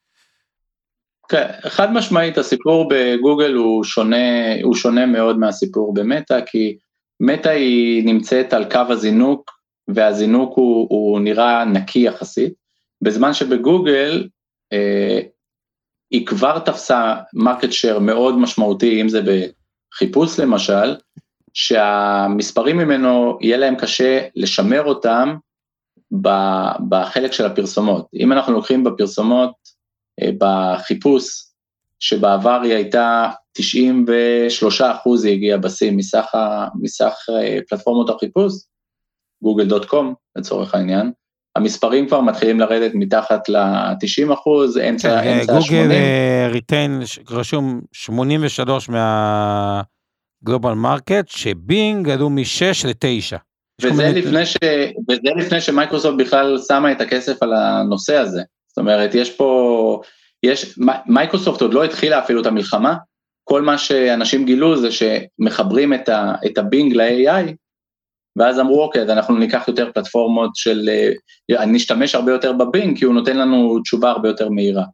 כן, חד משמעית הסיפור בגוגל הוא שונה, הוא שונה מאוד מהסיפור במטה, כי מטא היא נמצאת על קו הזינוק, והזינוק הוא, הוא נראה נקי יחסית, בזמן שבגוגל אה, היא כבר תפסה market share מאוד משמעותי, אם זה בחיפוש למשל, שהמספרים ממנו יהיה להם קשה לשמר אותם בחלק של הפרסומות. אם אנחנו לוקחים בפרסומות, אה, בחיפוש, שבעבר היא הייתה 93 אחוז היא הגיעה בשיא מסך, מסך אה, פלטפורמות החיפוש, Google dot com לצורך העניין, המספרים כבר מתחילים לרדת מתחת ל-90 אחוז, אמצע, כן, אמצע ה-80. גוגל retain רשום 83 מה global market, שבינג עלו מ-6 ל-9. וזה לפני, ש... וזה לפני שמייקרוסופט בכלל שמה את הכסף על הנושא הזה. זאת אומרת, יש פה, יש, מייקרוסופט עוד לא התחילה אפילו את המלחמה, כל מה שאנשים גילו זה שמחברים את, ה, את הבינג ל-AI, ואז אמרו, אוקיי, אז אנחנו ניקח יותר פלטפורמות של, אה, נשתמש הרבה יותר בבינג, כי הוא נותן לנו תשובה הרבה יותר מהירה.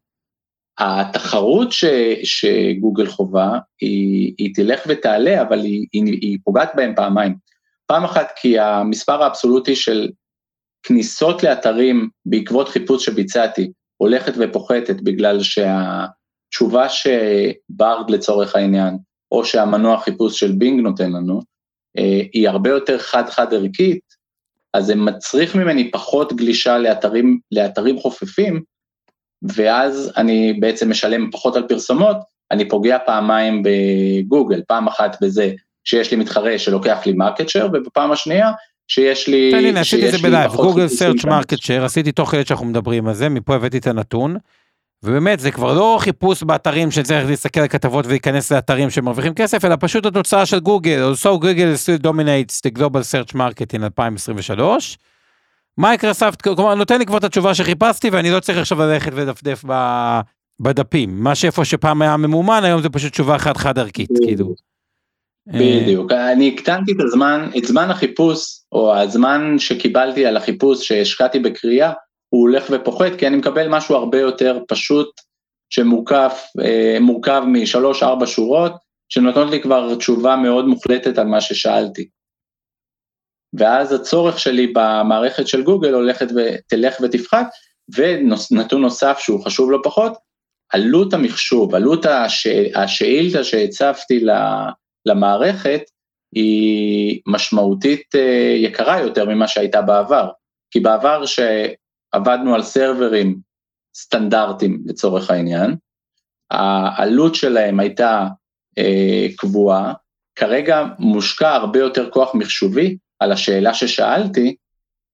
התחרות ש, שגוגל חווה, היא, היא תלך ותעלה, אבל היא, היא, היא פוגעת בהם פעמיים. פעם אחת כי המספר האבסולוטי של כניסות לאתרים בעקבות חיפוש שביצעתי, הולכת ופוחתת בגלל שהתשובה שברד לצורך העניין, או שהמנוע חיפוש של בינג נותן לנו, היא הרבה יותר חד-חד ערכית, אז זה מצריך ממני פחות גלישה לאתרים, לאתרים חופפים, ואז אני בעצם משלם פחות על פרסומות, אני פוגע פעמיים בגוגל, פעם אחת בזה שיש לי מתחרה שלוקח לי market share, ובפעם השנייה שיש לי... תן לי, עשיתי את זה ב live, גוגל search market שייר, עשיתי תוך כדי שאנחנו מדברים על זה, מפה הבאתי את הנתון. ובאמת זה כבר לא חיפוש באתרים שצריך להסתכל על כתבות ולהיכנס לאתרים שמרוויחים כסף, אלא פשוט התוצאה של גוגל, so Google still dominates the global search market in 2023. מייקרוספט, כלומר נותן לי כבר את התשובה שחיפשתי ואני לא צריך עכשיו ללכת ולדפדף בדפים, מה שאיפה שפעם היה ממומן היום זה פשוט תשובה חד חד ערכית, כאילו. בדיוק, אני הקטנתי את הזמן, את זמן החיפוש, או הזמן שקיבלתי על החיפוש שהשקעתי בקריאה, הוא הולך ופוחת, כי אני מקבל משהו הרבה יותר פשוט, שמורכב אה, משלוש-ארבע שורות, שנותנות לי כבר תשובה מאוד מוחלטת על מה ששאלתי. ואז הצורך שלי במערכת של גוגל הולכת ותלך ותפחת, ונתון נוסף שהוא חשוב לא פחות, עלות המחשוב, עלות הש... השאילתה שהצבתי למערכת, היא משמעותית אה, יקרה יותר ממה שהייתה בעבר. כי בעבר ש... עבדנו על סרברים סטנדרטיים לצורך העניין, העלות שלהם הייתה אה, קבועה, כרגע מושקע הרבה יותר כוח מחשובי על השאלה ששאלתי,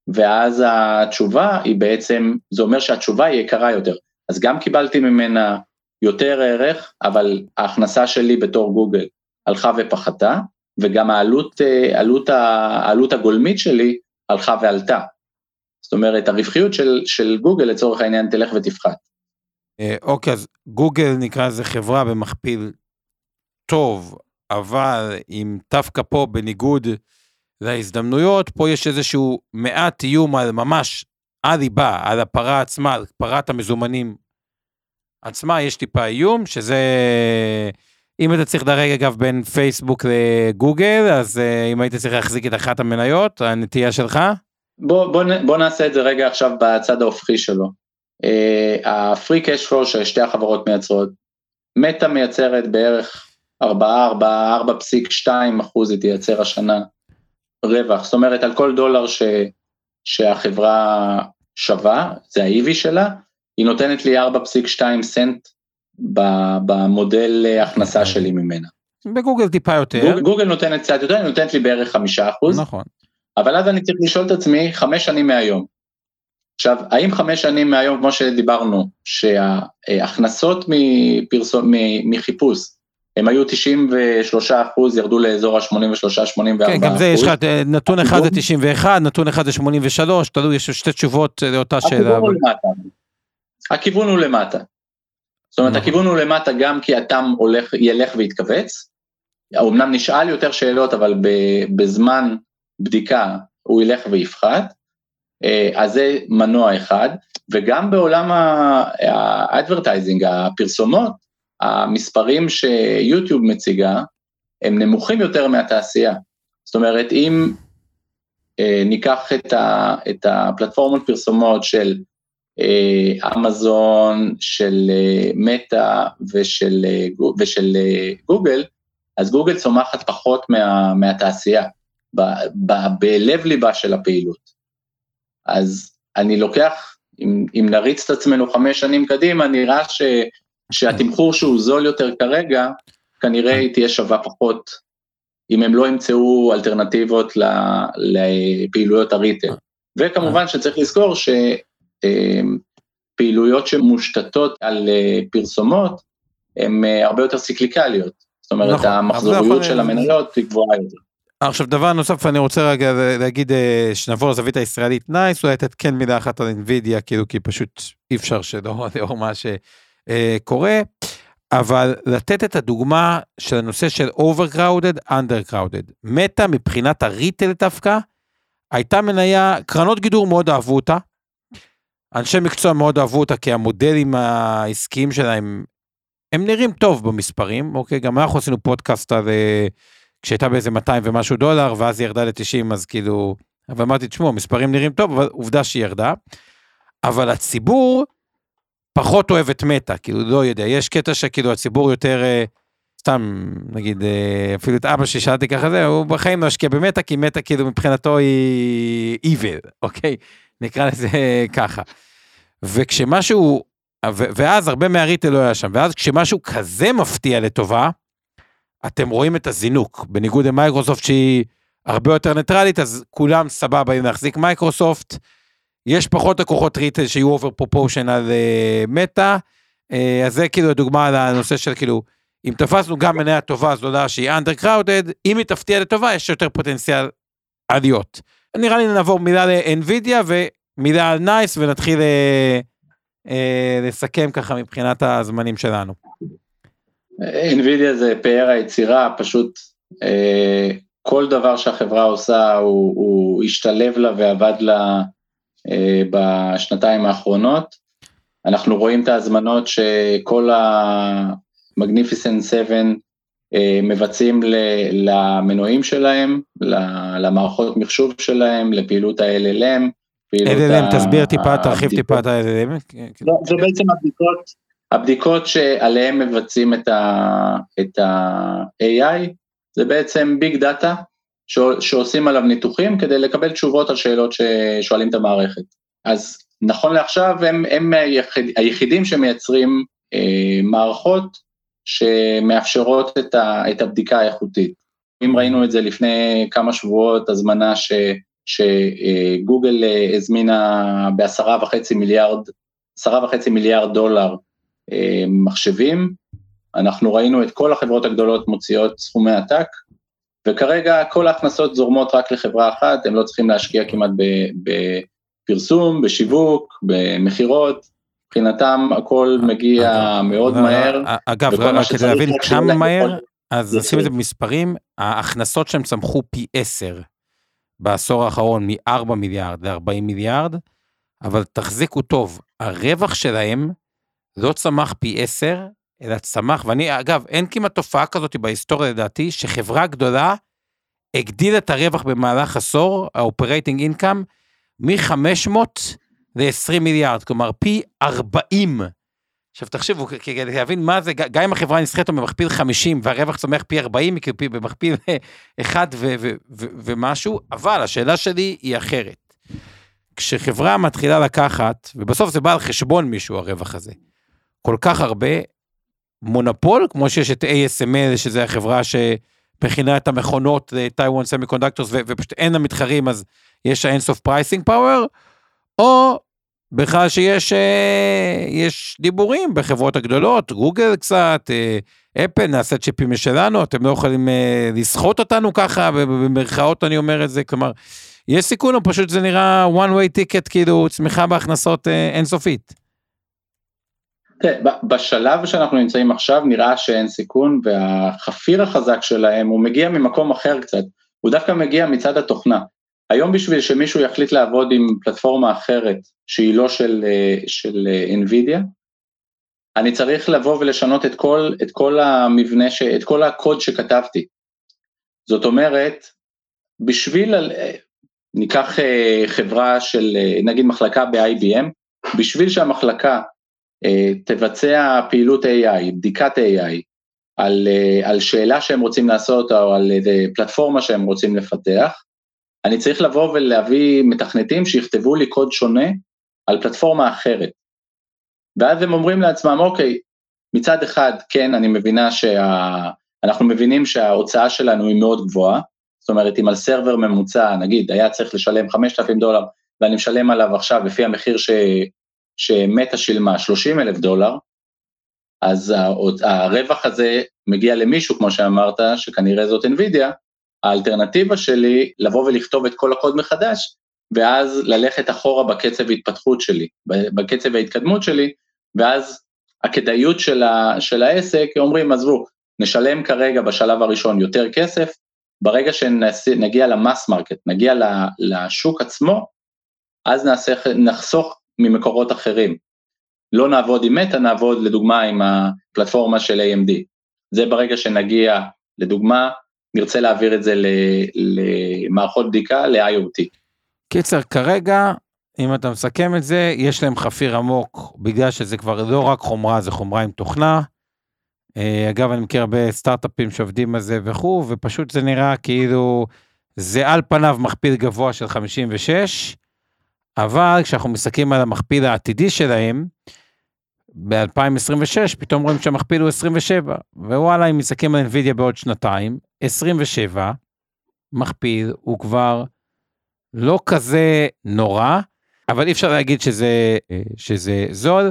ואז התשובה היא בעצם, זה אומר שהתשובה היא יקרה יותר. אז גם קיבלתי ממנה יותר ערך, אבל ההכנסה שלי בתור גוגל הלכה ופחתה, וגם העלות, אה, עלות, העלות הגולמית שלי הלכה ועלתה. זאת אומרת, הרווחיות של, של גוגל לצורך העניין תלך ותפחת. אה, אוקיי, אז גוגל נקרא לזה חברה במכפיל טוב, אבל אם דווקא פה בניגוד להזדמנויות, פה יש איזשהו מעט איום על ממש הליבה, על הפרה עצמה, על פרת המזומנים עצמה, יש טיפה איום, שזה... אם אתה צריך לדרג אגב בין פייסבוק לגוגל, אז uh, אם היית צריך להחזיק את אחת המניות, הנטייה שלך? בוא, בוא, בוא נעשה את זה רגע עכשיו בצד ההופכי שלו. הפרי קאש פלו ששתי החברות מייצרות, מטא מייצרת בערך 4, 4, 4.2 אחוז היא תייצר השנה רווח, זאת אומרת על כל דולר ש, שהחברה שווה, זה ה-EV שלה, היא נותנת לי 4.2 סנט במודל הכנסה שלי ממנה. בגוגל טיפה יותר. גוג, גוגל נותנת קצת יותר, היא נותנת לי בערך חמישה אחוז. נכון. אבל אז אני צריך לשאול את עצמי חמש שנים מהיום. עכשיו, האם חמש שנים מהיום, כמו שדיברנו, שההכנסות מפרסום, מחיפוש, הם היו 93 אחוז, ירדו לאזור ה-83-84 כן, גם זה יש לך, נתון אחד זה 91, נתון אחד זה 83, תלוי, יש שתי תשובות לאותה שאלה. הכיוון הוא למטה. זאת אומרת, נכון. הכיוון הוא למטה גם כי התם הולך, ילך ויתכווץ, אמנם נשאל יותר שאלות, אבל בזמן בדיקה הוא ילך ויפחת, אה, אז זה מנוע אחד, וגם בעולם האדברטייזינג, הפרסומות, המספרים שיוטיוב מציגה, הם נמוכים יותר מהתעשייה. זאת אומרת, אם אה, ניקח את, ה, את הפלטפורמות פרסומות של אה, אמזון, של מטא ושל, ושל גוגל, אז גוגל צומחת פחות מה, מהתעשייה, בלב ליבה של הפעילות. אז אני לוקח, אם, אם נריץ את עצמנו חמש שנים קדימה, נראה ש, שהתמחור שהוא זול יותר כרגע, כנראה היא תהיה שווה פחות, אם הם לא ימצאו אלטרנטיבות לפעילויות ה retail. וכמובן שצריך לזכור ש... אמ, שמושתתות על אה, פרסומות הן אה, הרבה יותר ציקליקליות, זאת אומרת נכון, המחזוריות של המניות היא גבוהה יותר. עכשיו דבר נוסף אני רוצה רגע להגיד אה, שנעבור לזווית הישראלית. נייס אולי לתת כן מילה אחת על אנבידיה כאילו כי פשוט אי אפשר שלא לאור מה שקורה אבל לתת את הדוגמה של הנושא של overcrowded undercrowded. מטא מבחינת ה retail דווקא הייתה מניה קרנות גידור מאוד אהבו אותה. אנשי מקצוע מאוד אהבו אותה כי המודלים העסקיים שלהם, הם נראים טוב במספרים, אוקיי? גם אנחנו עשינו פודקאסט על... אה, כשהייתה באיזה 200 ומשהו דולר, ואז היא ירדה ל-90, אז כאילו... ואמרתי, תשמעו, המספרים נראים טוב, אבל עובדה שהיא ירדה. אבל הציבור פחות אוהב את מטא, כאילו, לא יודע, יש קטע שכאילו הציבור יותר... אה, סתם, נגיד, אה, אפילו את אבא ששאלתי ככה זה, הוא בחיים לא השקיע במטא, כי מטא כאילו מבחינתו היא evil, אוקיי? נקרא לזה ככה. וכשמשהו, ואז הרבה מה retail לא היה שם, ואז כשמשהו כזה מפתיע לטובה, אתם רואים את הזינוק, בניגוד למייקרוסופט שהיא הרבה יותר ניטרלית, אז כולם סבבה עם להחזיק מייקרוסופט, יש פחות לקוחות retail שיהיו over proportion על מטא, אז זה כאילו דוגמה לנושא של כאילו, אם תפסנו גם מניה טובה זולה שהיא undercrowded, אם היא תפתיע לטובה יש יותר פוטנציאל עליות. נראה לי נעבור מילה לאנווידיה ומילה על נייס ונתחיל אה, אה, לסכם ככה מבחינת הזמנים שלנו. אינווידיה זה פאר היצירה, פשוט אה, כל דבר שהחברה עושה הוא, הוא השתלב לה ועבד לה אה, בשנתיים האחרונות. אנחנו רואים את ההזמנות שכל המגניפיסנט 7 אה, מבצעים למנועים שלהם, למערכות מחשוב שלהם, לפעילות ה-LLM. LLM, תסביר טיפה, תרחיב טיפה את ה-LLM. לא, זה בעצם הבדיקות, הבדיקות שעליהם מבצעים את ה-AI, זה בעצם ביג דאטה שעושים עליו ניתוחים כדי לקבל תשובות על שאלות ששואלים את המערכת. אז נכון לעכשיו הם, הם היחידים שמייצרים אה, מערכות שמאפשרות את, ה, את הבדיקה האיכותית. אם ראינו את זה לפני כמה שבועות, הזמנה ש, שגוגל אה, הזמינה בעשרה וחצי מיליארד עשרה וחצי מיליארד דולר אה, מחשבים, אנחנו ראינו את כל החברות הגדולות מוציאות סכומי עתק, וכרגע כל ההכנסות זורמות רק לחברה אחת, הם לא צריכים להשקיע כמעט בפרסום, בשיווק, במכירות, מבחינתם הכל מגיע מאוד מהר. אגב, רק כדי להבין כמה מהר, אז נשים את זה. במספרים, ההכנסות שהם צמחו פי 10 בעשור האחרון מ-4 מיליארד ל-40 מיליארד, אבל תחזיקו טוב, הרווח שלהם לא צמח פי 10, אלא צמח, ואני, אגב, אין כמעט תופעה כזאת בהיסטוריה לדעתי, שחברה גדולה הגדילה את הרווח במהלך עשור, ה-operating income, מ-500 ל-20 מיליארד, כלומר פי 40. עכשיו תחשבו, כדי להבין מה זה, גם אם החברה נסחרת במכפיל 50 והרווח צומח פי 40, כאילו פי- במכפיל 1 ו- ו- ו- ומשהו, אבל השאלה שלי היא אחרת. כשחברה מתחילה לקחת, ובסוף זה בא על חשבון מישהו הרווח הזה, כל כך הרבה, מונופול, כמו שיש את ASML, שזה החברה שמכינה את המכונות ל Taiwan Semiconductors, ופשוט אין לה מתחרים, אז יש לה אינסוף pricing power, או בכלל שיש אה, יש דיבורים בחברות הגדולות, גוגל קצת, אה, אפל, נעשה צ'יפים משלנו, אתם לא יכולים אה, לסחוט אותנו ככה, במרכאות אני אומר את זה, כלומר, יש סיכון או פשוט זה נראה one way ticket, כאילו צמיחה בהכנסות אינסופית. ב- בשלב שאנחנו נמצאים עכשיו נראה שאין סיכון והחפיר החזק שלהם הוא מגיע ממקום אחר קצת, הוא דווקא מגיע מצד התוכנה. היום בשביל שמישהו יחליט לעבוד עם פלטפורמה אחרת שהיא לא של, אה, של אה, NVIDIA, אני צריך לבוא ולשנות את כל, את כל המבנה, ש, את כל הקוד שכתבתי. זאת אומרת, בשביל, אה, ניקח חברה של, נגיד מחלקה ב-IBM, בשביל שהמחלקה תבצע פעילות AI, בדיקת AI, על, אה, על שאלה שהם רוצים לעשות או על איזה פלטפורמה שהם רוצים לפתח, אני צריך לבוא ולהביא מתכנתים שיכתבו לי קוד שונה על פלטפורמה אחרת. ואז הם אומרים לעצמם, אוקיי, מצד אחד, כן, אני מבינה שה... מבינים שההוצאה שלנו היא מאוד גבוהה, זאת אומרת, אם על סרבר ממוצע, נגיד, היה צריך לשלם 5,000 דולר, ואני משלם עליו עכשיו לפי המחיר ש... שמטה שילמה 30 אלף דולר, אז הרווח הזה מגיע למישהו, כמו שאמרת, שכנראה זאת NVIDIA, האלטרנטיבה שלי, לבוא ולכתוב את כל הקוד מחדש, ואז ללכת אחורה בקצב ההתפתחות שלי, בקצב ההתקדמות שלי, ואז הכדאיות של, ה, של העסק, אומרים, עזבו, נשלם כרגע בשלב הראשון יותר כסף, ברגע שנגיע ל mass market, נגיע לשוק עצמו, אז נעשה, נחסוך ממקורות אחרים. לא נעבוד עם מטא, נעבוד לדוגמה עם הפלטפורמה של AMD. זה ברגע שנגיע, לדוגמה, נרצה להעביר את זה למערכות בדיקה, ל-IoT. קיצר, כרגע, אם אתה מסכם את זה, יש להם חפיר עמוק, בגלל שזה כבר לא רק חומרה, זה חומרה עם תוכנה. אה, אגב, אני מכיר הרבה סטארט-אפים שעובדים על זה וכו', ופשוט זה נראה כאילו, זה על פניו מכפיל גבוה של 56, אבל כשאנחנו מסתכלים על המכפיל העתידי שלהם, ב-2026 פתאום רואים שהמכפיל הוא 27, ווואלה, אם מסתכלים על NVIDIA בעוד שנתיים, 27, מכפיל הוא כבר לא כזה נורא, אבל אי אפשר להגיד שזה, שזה זול.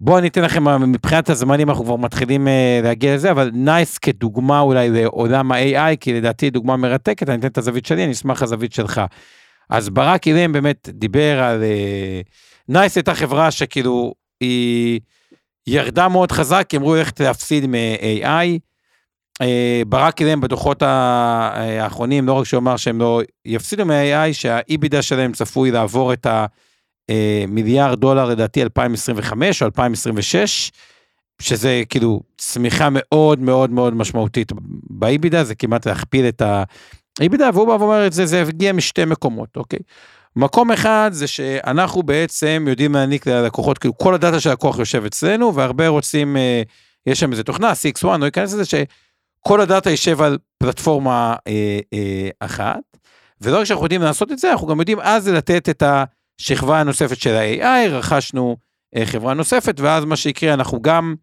בואו אני אתן לכם, מבחינת הזמנים אנחנו כבר מתחילים להגיע לזה, אבל נייס כדוגמה אולי לעולם ה-AI, כי לדעתי דוגמה מרתקת, אני אתן את הזווית שלי, אני אשמח לזווית שלך. אז ברק אילם באמת דיבר על... נייס הייתה חברה שכאילו היא ירדה מאוד חזק, כי אמרו הולכת להפסיד מ-AI. ברק אילם בדוחות האחרונים, לא רק שהוא אמר שהם לא יפסידו מ-AI, שה EBITDA שלהם צפוי לעבור את המיליארד דולר לדעתי 2025 או 2026, שזה כאילו צמיחה מאוד מאוד מאוד משמעותית באיבידה, זה כמעט להכפיל את האיבידה, והוא בא ואומר את זה, זה הגיע משתי מקומות, אוקיי? מקום אחד זה שאנחנו בעצם יודעים להעניק ללקוחות, כאילו כל הדאטה של הלקוח יושב אצלנו, והרבה רוצים, יש שם איזה תוכנה, CX1, לא ייכנס לזה, שכל הדאטה יישב על פלטפורמה אה, אה, אחת, ולא רק שאנחנו יודעים לעשות את זה, אנחנו גם יודעים אז לתת את השכבה הנוספת של ה-AI, רכשנו אה, חברה נוספת, ואז מה שיקרה, אנחנו גם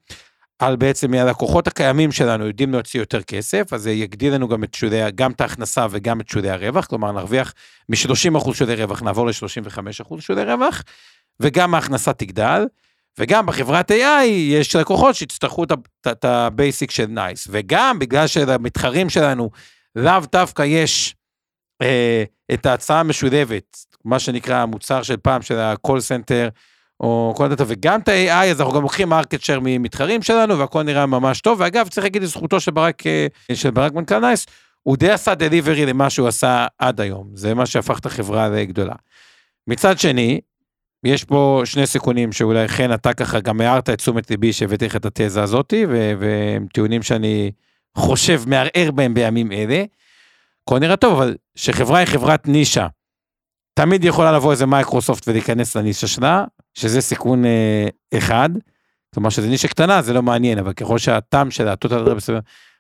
על בעצם מהלקוחות הקיימים שלנו יודעים להוציא יותר כסף, אז זה יגדיל לנו גם את שולי, גם את ההכנסה וגם את שולי הרווח, כלומר נרוויח מ-30% שולי רווח, נעבור ל-35% שולי רווח, וגם ההכנסה תגדל, וגם בחברת AI יש לקוחות שיצטרכו את ה basic של נייס, וגם בגלל שלמתחרים שלנו לאו דווקא יש אה, את ההצעה המשולבת, מה שנקרא המוצר של פעם של ה-call center, או כל דאטה, וגם את ה-AI, אז אנחנו גם לוקחים market share ממתחרים שלנו, והכל נראה ממש טוב, ואגב, צריך להגיד לזכותו של ברק, אה, של ברק מנכ"ל נייס, הוא די עשה delivery למה שהוא עשה עד היום, זה מה שהפך את החברה לגדולה. מצד שני, יש פה שני סיכונים שאולי חן אתה ככה גם הערת את תשומת ליבי שהבאתי לך את התזה הזאתי, והם טיעונים שאני חושב מהרהר בהם בימים אלה. הכל נראה טוב, אבל כשחברה היא חברת נישה, תמיד יכולה לבוא איזה מייקרוסופט ולהיכנס לנישה שלה, שזה סיכון אה, אחד. כלומר כשזה נישה קטנה זה לא מעניין, אבל ככל שה TAM של ה total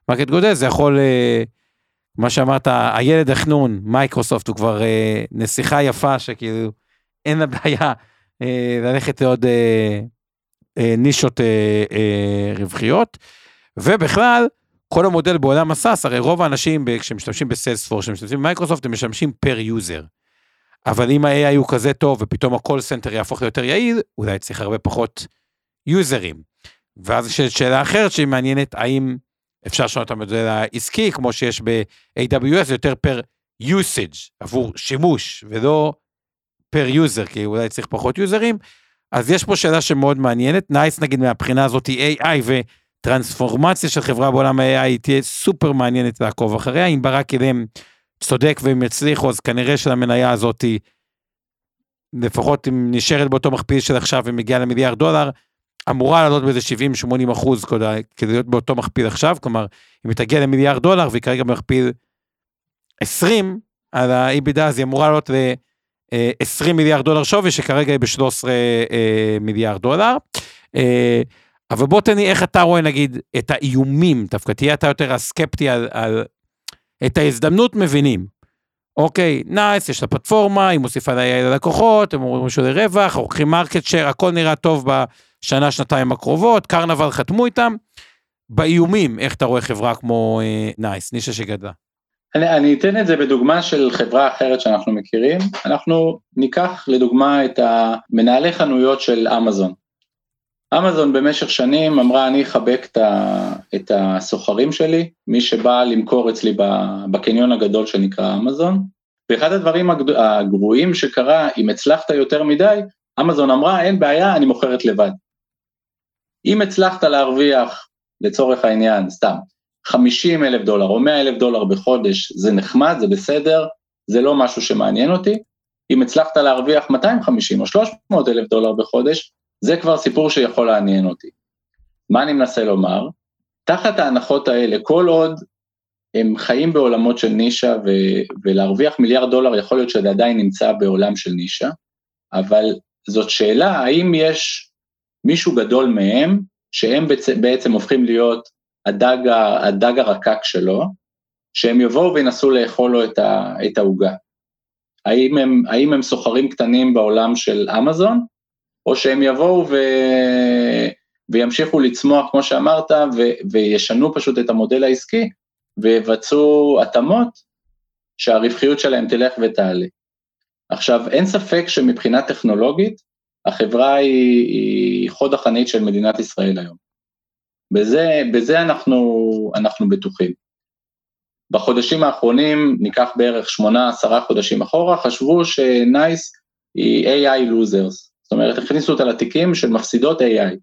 market גודל זה יכול, אה, מה שאמרת, הילד החנון, מייקרוסופט הוא כבר אה, נסיכה יפה שכאילו אין לה בעיה אה, ללכת לעוד אה, אה, נישות אה, אה, רווחיות. ובכלל, כל המודל בעולם ה SaaS, הרי רוב האנשים כשמשתמשים ב Salesforce, כשמשתמשים במייקרוסופט, הם משתמשים per user. אבל אם ה-AI הוא כזה טוב ופתאום ה-call center יהפוך ליותר יעיל, אולי צריך הרבה פחות יוזרים. ואז יש שאלה אחרת שהיא מעניינת, האם אפשר לשנות את המודל העסקי, כמו שיש ב-AWS, יותר per usage, עבור שימוש, ולא per user, כי אולי צריך פחות יוזרים. אז יש פה שאלה שמאוד מעניינת, נייס נגיד מהבחינה הזאת היא AI וטרנספורמציה של חברה בעולם ה-AI תהיה סופר מעניינת לעקוב אחריה, אם ברק אילם צודק והם יצליחו, אז כנראה שלמניה הזאת, לפחות אם נשארת באותו מכפיל של עכשיו ומגיעה למיליארד דולר, אמורה לעלות באיזה 70-80 אחוז כדי, להיות באותו מכפיל עכשיו, כלומר, אם היא תגיע למיליארד דולר והיא כרגע במכפיל 20 על ה-EBITDA, אז היא אמורה לעלות ל-20 מיליארד דולר שווי, שכרגע היא ב-13 אה, מיליארד דולר. אה, אבל בוא תן לי איך אתה רואה נגיד את האיומים, דווקא תהיה אתה יותר הסקפטי על, על את ההזדמנות מבינים. אוקיי, נייס, יש לה פלטפורמה, היא מוסיפה ללקוחות, הם אומרים משהו לרווח, לוקחים market share, הכל נראה טוב בשנה, שנתיים הקרובות, קרנבל חתמו איתם. באיומים, איך אתה רואה חברה כמו אה, נייס, נישה שגדלה? אני, אני אתן את זה בדוגמה של חברה אחרת שאנחנו מכירים, אנחנו ניקח לדוגמה את המנהלי חנויות של אמזון. אמזון במשך שנים אמרה אני אחבק את הסוחרים שלי, מי שבא למכור אצלי בקניון הגדול שנקרא אמזון, ואחד הדברים הגרועים שקרה, אם הצלחת יותר מדי, אמזון אמרה אין בעיה, אני מוכרת לבד. אם הצלחת להרוויח, לצורך העניין, סתם, 50 אלף דולר או 100 אלף דולר בחודש, זה נחמד, זה בסדר, זה לא משהו שמעניין אותי. אם הצלחת להרוויח 250 או 300 אלף דולר בחודש, זה כבר סיפור שיכול לעניין אותי. מה אני מנסה לומר? תחת ההנחות האלה, כל עוד הם חיים בעולמות של נישה ו- ולהרוויח מיליארד דולר יכול להיות שזה עדיין נמצא בעולם של נישה, אבל זאת שאלה האם יש מישהו גדול מהם שהם בעצם הופכים להיות הדג, הדג הרקק שלו, שהם יבואו וינסו לאכול לו את העוגה. האם הם, האם הם סוחרים קטנים בעולם של אמזון, או שהם יבואו ו... וימשיכו לצמוח, כמו שאמרת, ו... וישנו פשוט את המודל העסקי, ויבצעו התאמות שהרווחיות שלהם תלך ותעלה. עכשיו, אין ספק שמבחינה טכנולוגית, החברה היא, היא חוד החנית של מדינת ישראל היום. בזה, בזה אנחנו, אנחנו בטוחים. בחודשים האחרונים, ניקח בערך שמונה, עשרה חודשים אחורה, חשבו שנייס היא AI losers, זאת אומרת, הכניסו אותה לתיקים של מפסידות AI.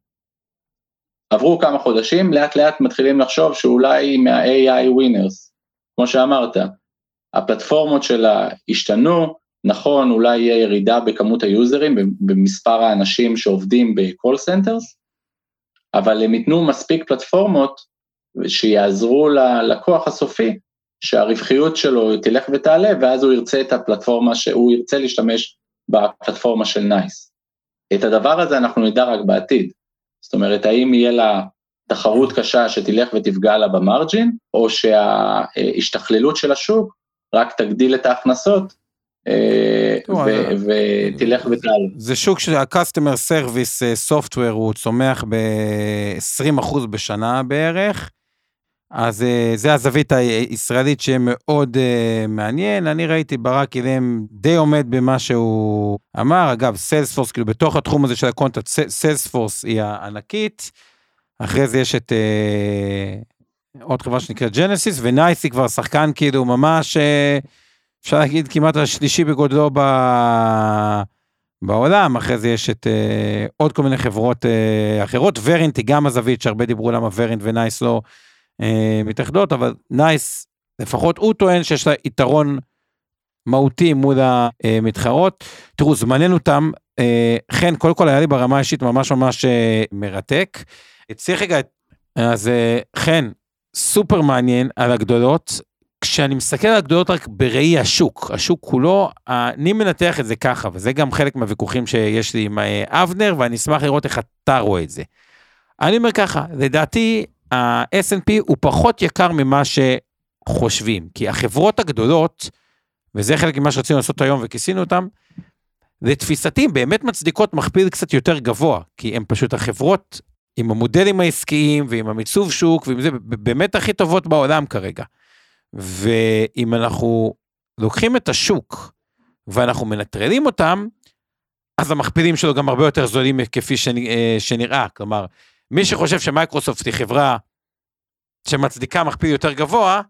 עברו כמה חודשים, לאט לאט מתחילים לחשוב שאולי מה-AI winners, כמו שאמרת, הפלטפורמות שלה השתנו, נכון, אולי יהיה ירידה בכמות היוזרים, במספר האנשים שעובדים ב-call centers, אבל הם ייתנו מספיק פלטפורמות שיעזרו ללקוח הסופי, שהרווחיות שלו תלך ותעלה, ואז הוא ירצה את הפלטפורמה, שהוא ירצה להשתמש בפלטפורמה של נייס. את הדבר הזה אנחנו נדע רק בעתיד. זאת אומרת, האם יהיה לה תחרות קשה שתלך ותפגע לה ב margin, או שההשתכללות של השוק רק תגדיל את ההכנסות אה, ותלך ותעלה. זה שוק של ה-customer service אה, software הוא צומח ב-20% בשנה בערך, אז אה, זה הזווית הישראלית שמאוד uh, מעניין. אני ראיתי ברק אילם די עומד במה שהוא אמר. אגב, Salesforce, כאילו בתוך התחום הזה של ה contact, Salesforce היא הענקית. אחרי זה יש את uh, עוד חברה שנקראת Genesys, ונייס היא כבר שחקן כאילו ממש, uh, אפשר להגיד כמעט השלישי בגודלו ב... בעולם, אחרי זה יש את uh, עוד כל מיני חברות uh, אחרות, Verint היא גם הזווית שהרבה דיברו למה Verint ונייס לא uh, מתאחדות, אבל נייס, לפחות הוא טוען שיש לה יתרון מהותי מול המתחרות. תראו, זמננו תם, uh, חן, קודם כל היה לי ברמה האישית ממש ממש uh, מרתק. צריך רגע, אז uh, חן, סופר מעניין על הגדולות, כשאני מסתכל על הגדולות רק בראי השוק, השוק כולו, אני מנתח את זה ככה, וזה גם חלק מהוויכוחים שיש לי עם אה, אבנר, ואני אשמח לראות איך אתה רואה את זה. אני אומר ככה, לדעתי ה snp הוא פחות יקר ממה שחושבים, כי החברות הגדולות, וזה חלק ממה שרצינו לעשות היום וכיסינו אותם, לתפיסתי באמת מצדיקות מכפיל קצת יותר גבוה, כי הן פשוט החברות עם המודלים העסקיים ועם המיצוב שוק ועם זה באמת הכי טובות בעולם כרגע. ואם אנחנו לוקחים את השוק ואנחנו מנטרלים אותם, אז המכפילים שלו גם הרבה יותר זולים כפי אה, שנראה. כלומר, מי שחושב שמייקרוסופט היא חברה שמצדיקה מכפיל יותר גבוה,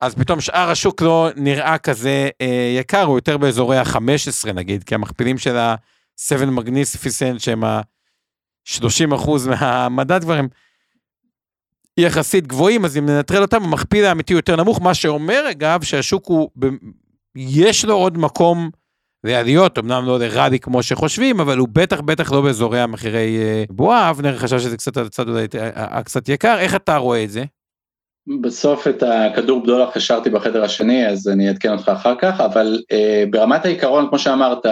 אז פתאום שאר השוק לא נראה כזה אה, יקר, הוא יותר באזורי ה-15 נגיד, כי המכפילים של ה-7 מגניסיפיסנט שהם ה-30% מהמדד כבר הם יחסית גבוהים, אז אם ננטרל אותם, המכפיל האמיתי יותר נמוך, מה שאומר אגב שהשוק הוא, יש לו עוד מקום לעליות, אמנם לא לרלי כמו שחושבים, אבל הוא בטח בטח לא באזורי המחירי אה, בועה, אבנר חשב שזה קצת אולי אה, אה, קצת יקר, איך אתה רואה את זה? בסוף את הכדור בדולח השארתי בחדר השני, אז אני אעדכן אותך אחר כך, אבל אה, ברמת העיקרון, כמו שאמרת,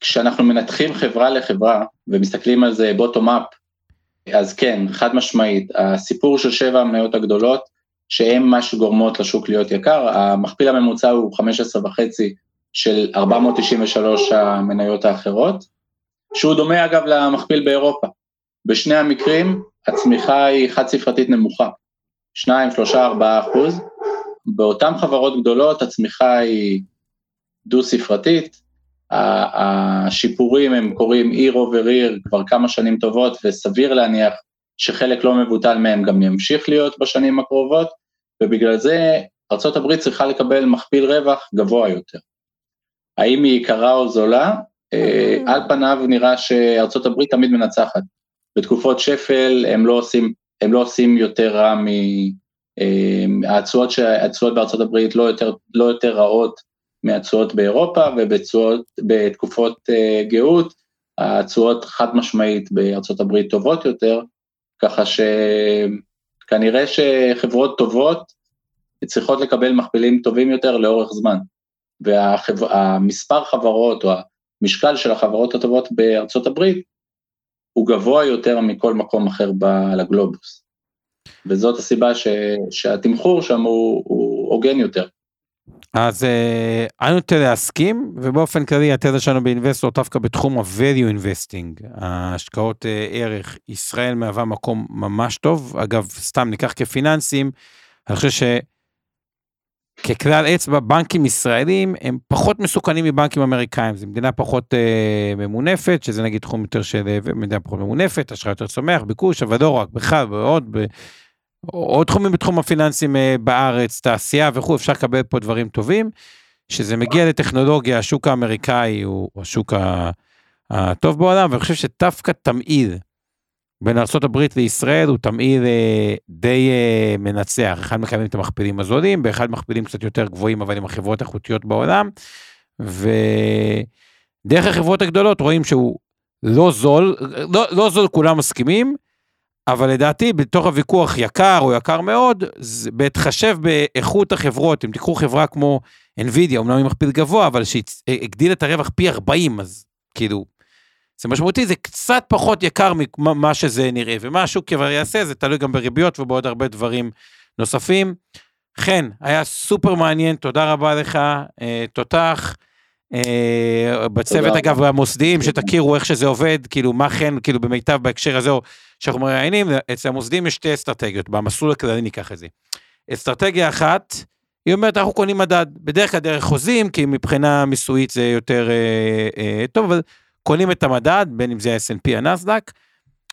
כשאנחנו מנתחים חברה לחברה ומסתכלים על זה בוטום אפ, אז כן, חד משמעית, הסיפור של שבע המניות הגדולות, שהן מה שגורמות לשוק להיות יקר, המכפיל הממוצע הוא 15 וחצי של 493 המניות האחרות, שהוא דומה אגב למכפיל באירופה. בשני המקרים הצמיחה היא חד ספרתית נמוכה, 2, 3, 4 אחוז, באותן חברות גדולות הצמיחה היא דו ספרתית, השיפורים הם קורים עיר עובר עיר כבר כמה שנים טובות, וסביר להניח שחלק לא מבוטל מהם גם ימשיך להיות בשנים הקרובות, ובגלל זה ארה"ב צריכה לקבל מכפיל רווח גבוה יותר. האם היא יקרה או זולה? אה, על פניו נראה שארצות הברית תמיד מנצחת. בתקופות שפל הם לא עושים, הם לא עושים יותר רע מ... אה, התשואות בארצות הברית לא יותר, לא יותר רעות מהתשואות באירופה ובתקופות uh, גאות התשואות חד משמעית בארצות הברית טובות יותר, ככה שכנראה שחברות טובות צריכות לקבל מכפילים טובים יותר לאורך זמן. והמספר חברות או המשקל של החברות הטובות בארצות הברית הוא גבוה יותר מכל מקום אחר על הגלובוס. וזאת הסיבה ש, שהתמחור שם הוא, הוא הוגן יותר. אז אה, אני נוטה להסכים, ובאופן כללי התזה שלנו באינבסטור דווקא בתחום ה-value investing, ההשקעות אה, ערך, ישראל מהווה מקום ממש טוב, אגב, סתם ניקח כפיננסים, אני חושב שככלל אצבע, בנקים ישראלים הם פחות מסוכנים מבנקים אמריקאים, זו מדינה פחות אה, ממונפת, שזה נגיד תחום יותר של אה, מדינה פחות ממונפת, אשראי יותר צומח, ביקוש, אבל לא רק, בכלל, ועוד, עוד תחומים בתחום הפיננסים אה, בארץ, תעשייה וכו', אפשר לקבל פה דברים טובים. שזה מגיע לטכנולוגיה, השוק האמריקאי הוא השוק הטוב בעולם, ואני חושב שדווקא תמהיל בין ארה"ב לישראל הוא תמהיל אה, די אה, מנצח. אחד מקבלים את המכפילים הזולים, באחד מכפילים קצת יותר גבוהים, אבל עם החברות איכותיות בעולם. ודרך החברות הגדולות רואים שהוא לא זול, לא, לא זול כולם מסכימים, אבל לדעתי בתוך הוויכוח יקר או יקר מאוד, בהתחשב באיכות החברות, אם תיקחו חברה כמו NVIDIA, אמנם היא מכפיל גבוה, אבל שהגדיל את הרווח פי 40, אז כאילו, זה משמעותי, זה קצת פחות יקר ממה שזה נראה, ומה השוק כבר יעשה, זה תלוי גם בריביות ובעוד הרבה דברים נוספים. חן, היה סופר מעניין, תודה רבה לך, אה, תותח. אה, בצוות. אגב המוסדיים, שתכירו איך שזה עובד, כאילו מה כן, כאילו במיטב בהקשר הזה, או שאנחנו מראיינים, אצל המוסדיים יש שתי אסטרטגיות, במסלול הכללי ניקח את זה. אסטרטגיה אחת, היא אומרת אנחנו קונים מדד, בדרך כלל דרך חוזים, כי מבחינה מיסויית זה יותר אה, אה, טוב, אבל קונים את המדד, בין אם זה ה-S&P, הנסדק,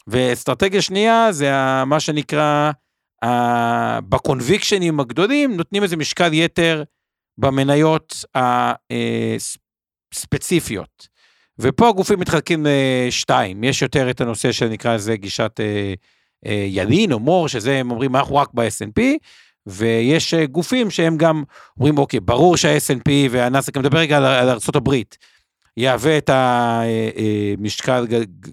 ואסטרטגיה שנייה זה מה שנקרא, בקונביקשנים הגדולים, נותנים איזה משקל יתר במניות הספציפיות. ופה הגופים מתחלקים לשתיים, יש יותר את הנושא שנקרא לזה גישת אה, אה, ילין או מור, שזה הם אומרים אנחנו רק ב-S&P, ויש אה, גופים שהם גם אומרים אוקיי, ברור שה-S&P והנאסדק, אני מדבר רגע על ארה"ב, יהווה את המשקל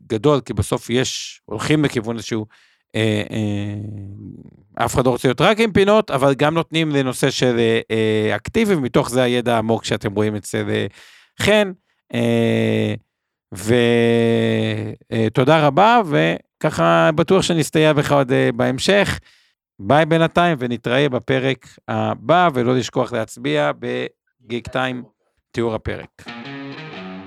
גדול, כי בסוף יש, הולכים לכיוון איזשהו, אה, אה, אף אחד לא רוצה להיות רק עם פינות, אבל גם נותנים לנושא של אה, אה, אקטיבי, ומתוך זה הידע העמוק שאתם רואים אצל אה, חן. אה, ותודה רבה, וככה בטוח שנסתייע בך עוד אה, בהמשך. ביי בינתיים, ונתראה בפרק הבא, ולא לשכוח להצביע בגיק טיים, תיאור הפרק.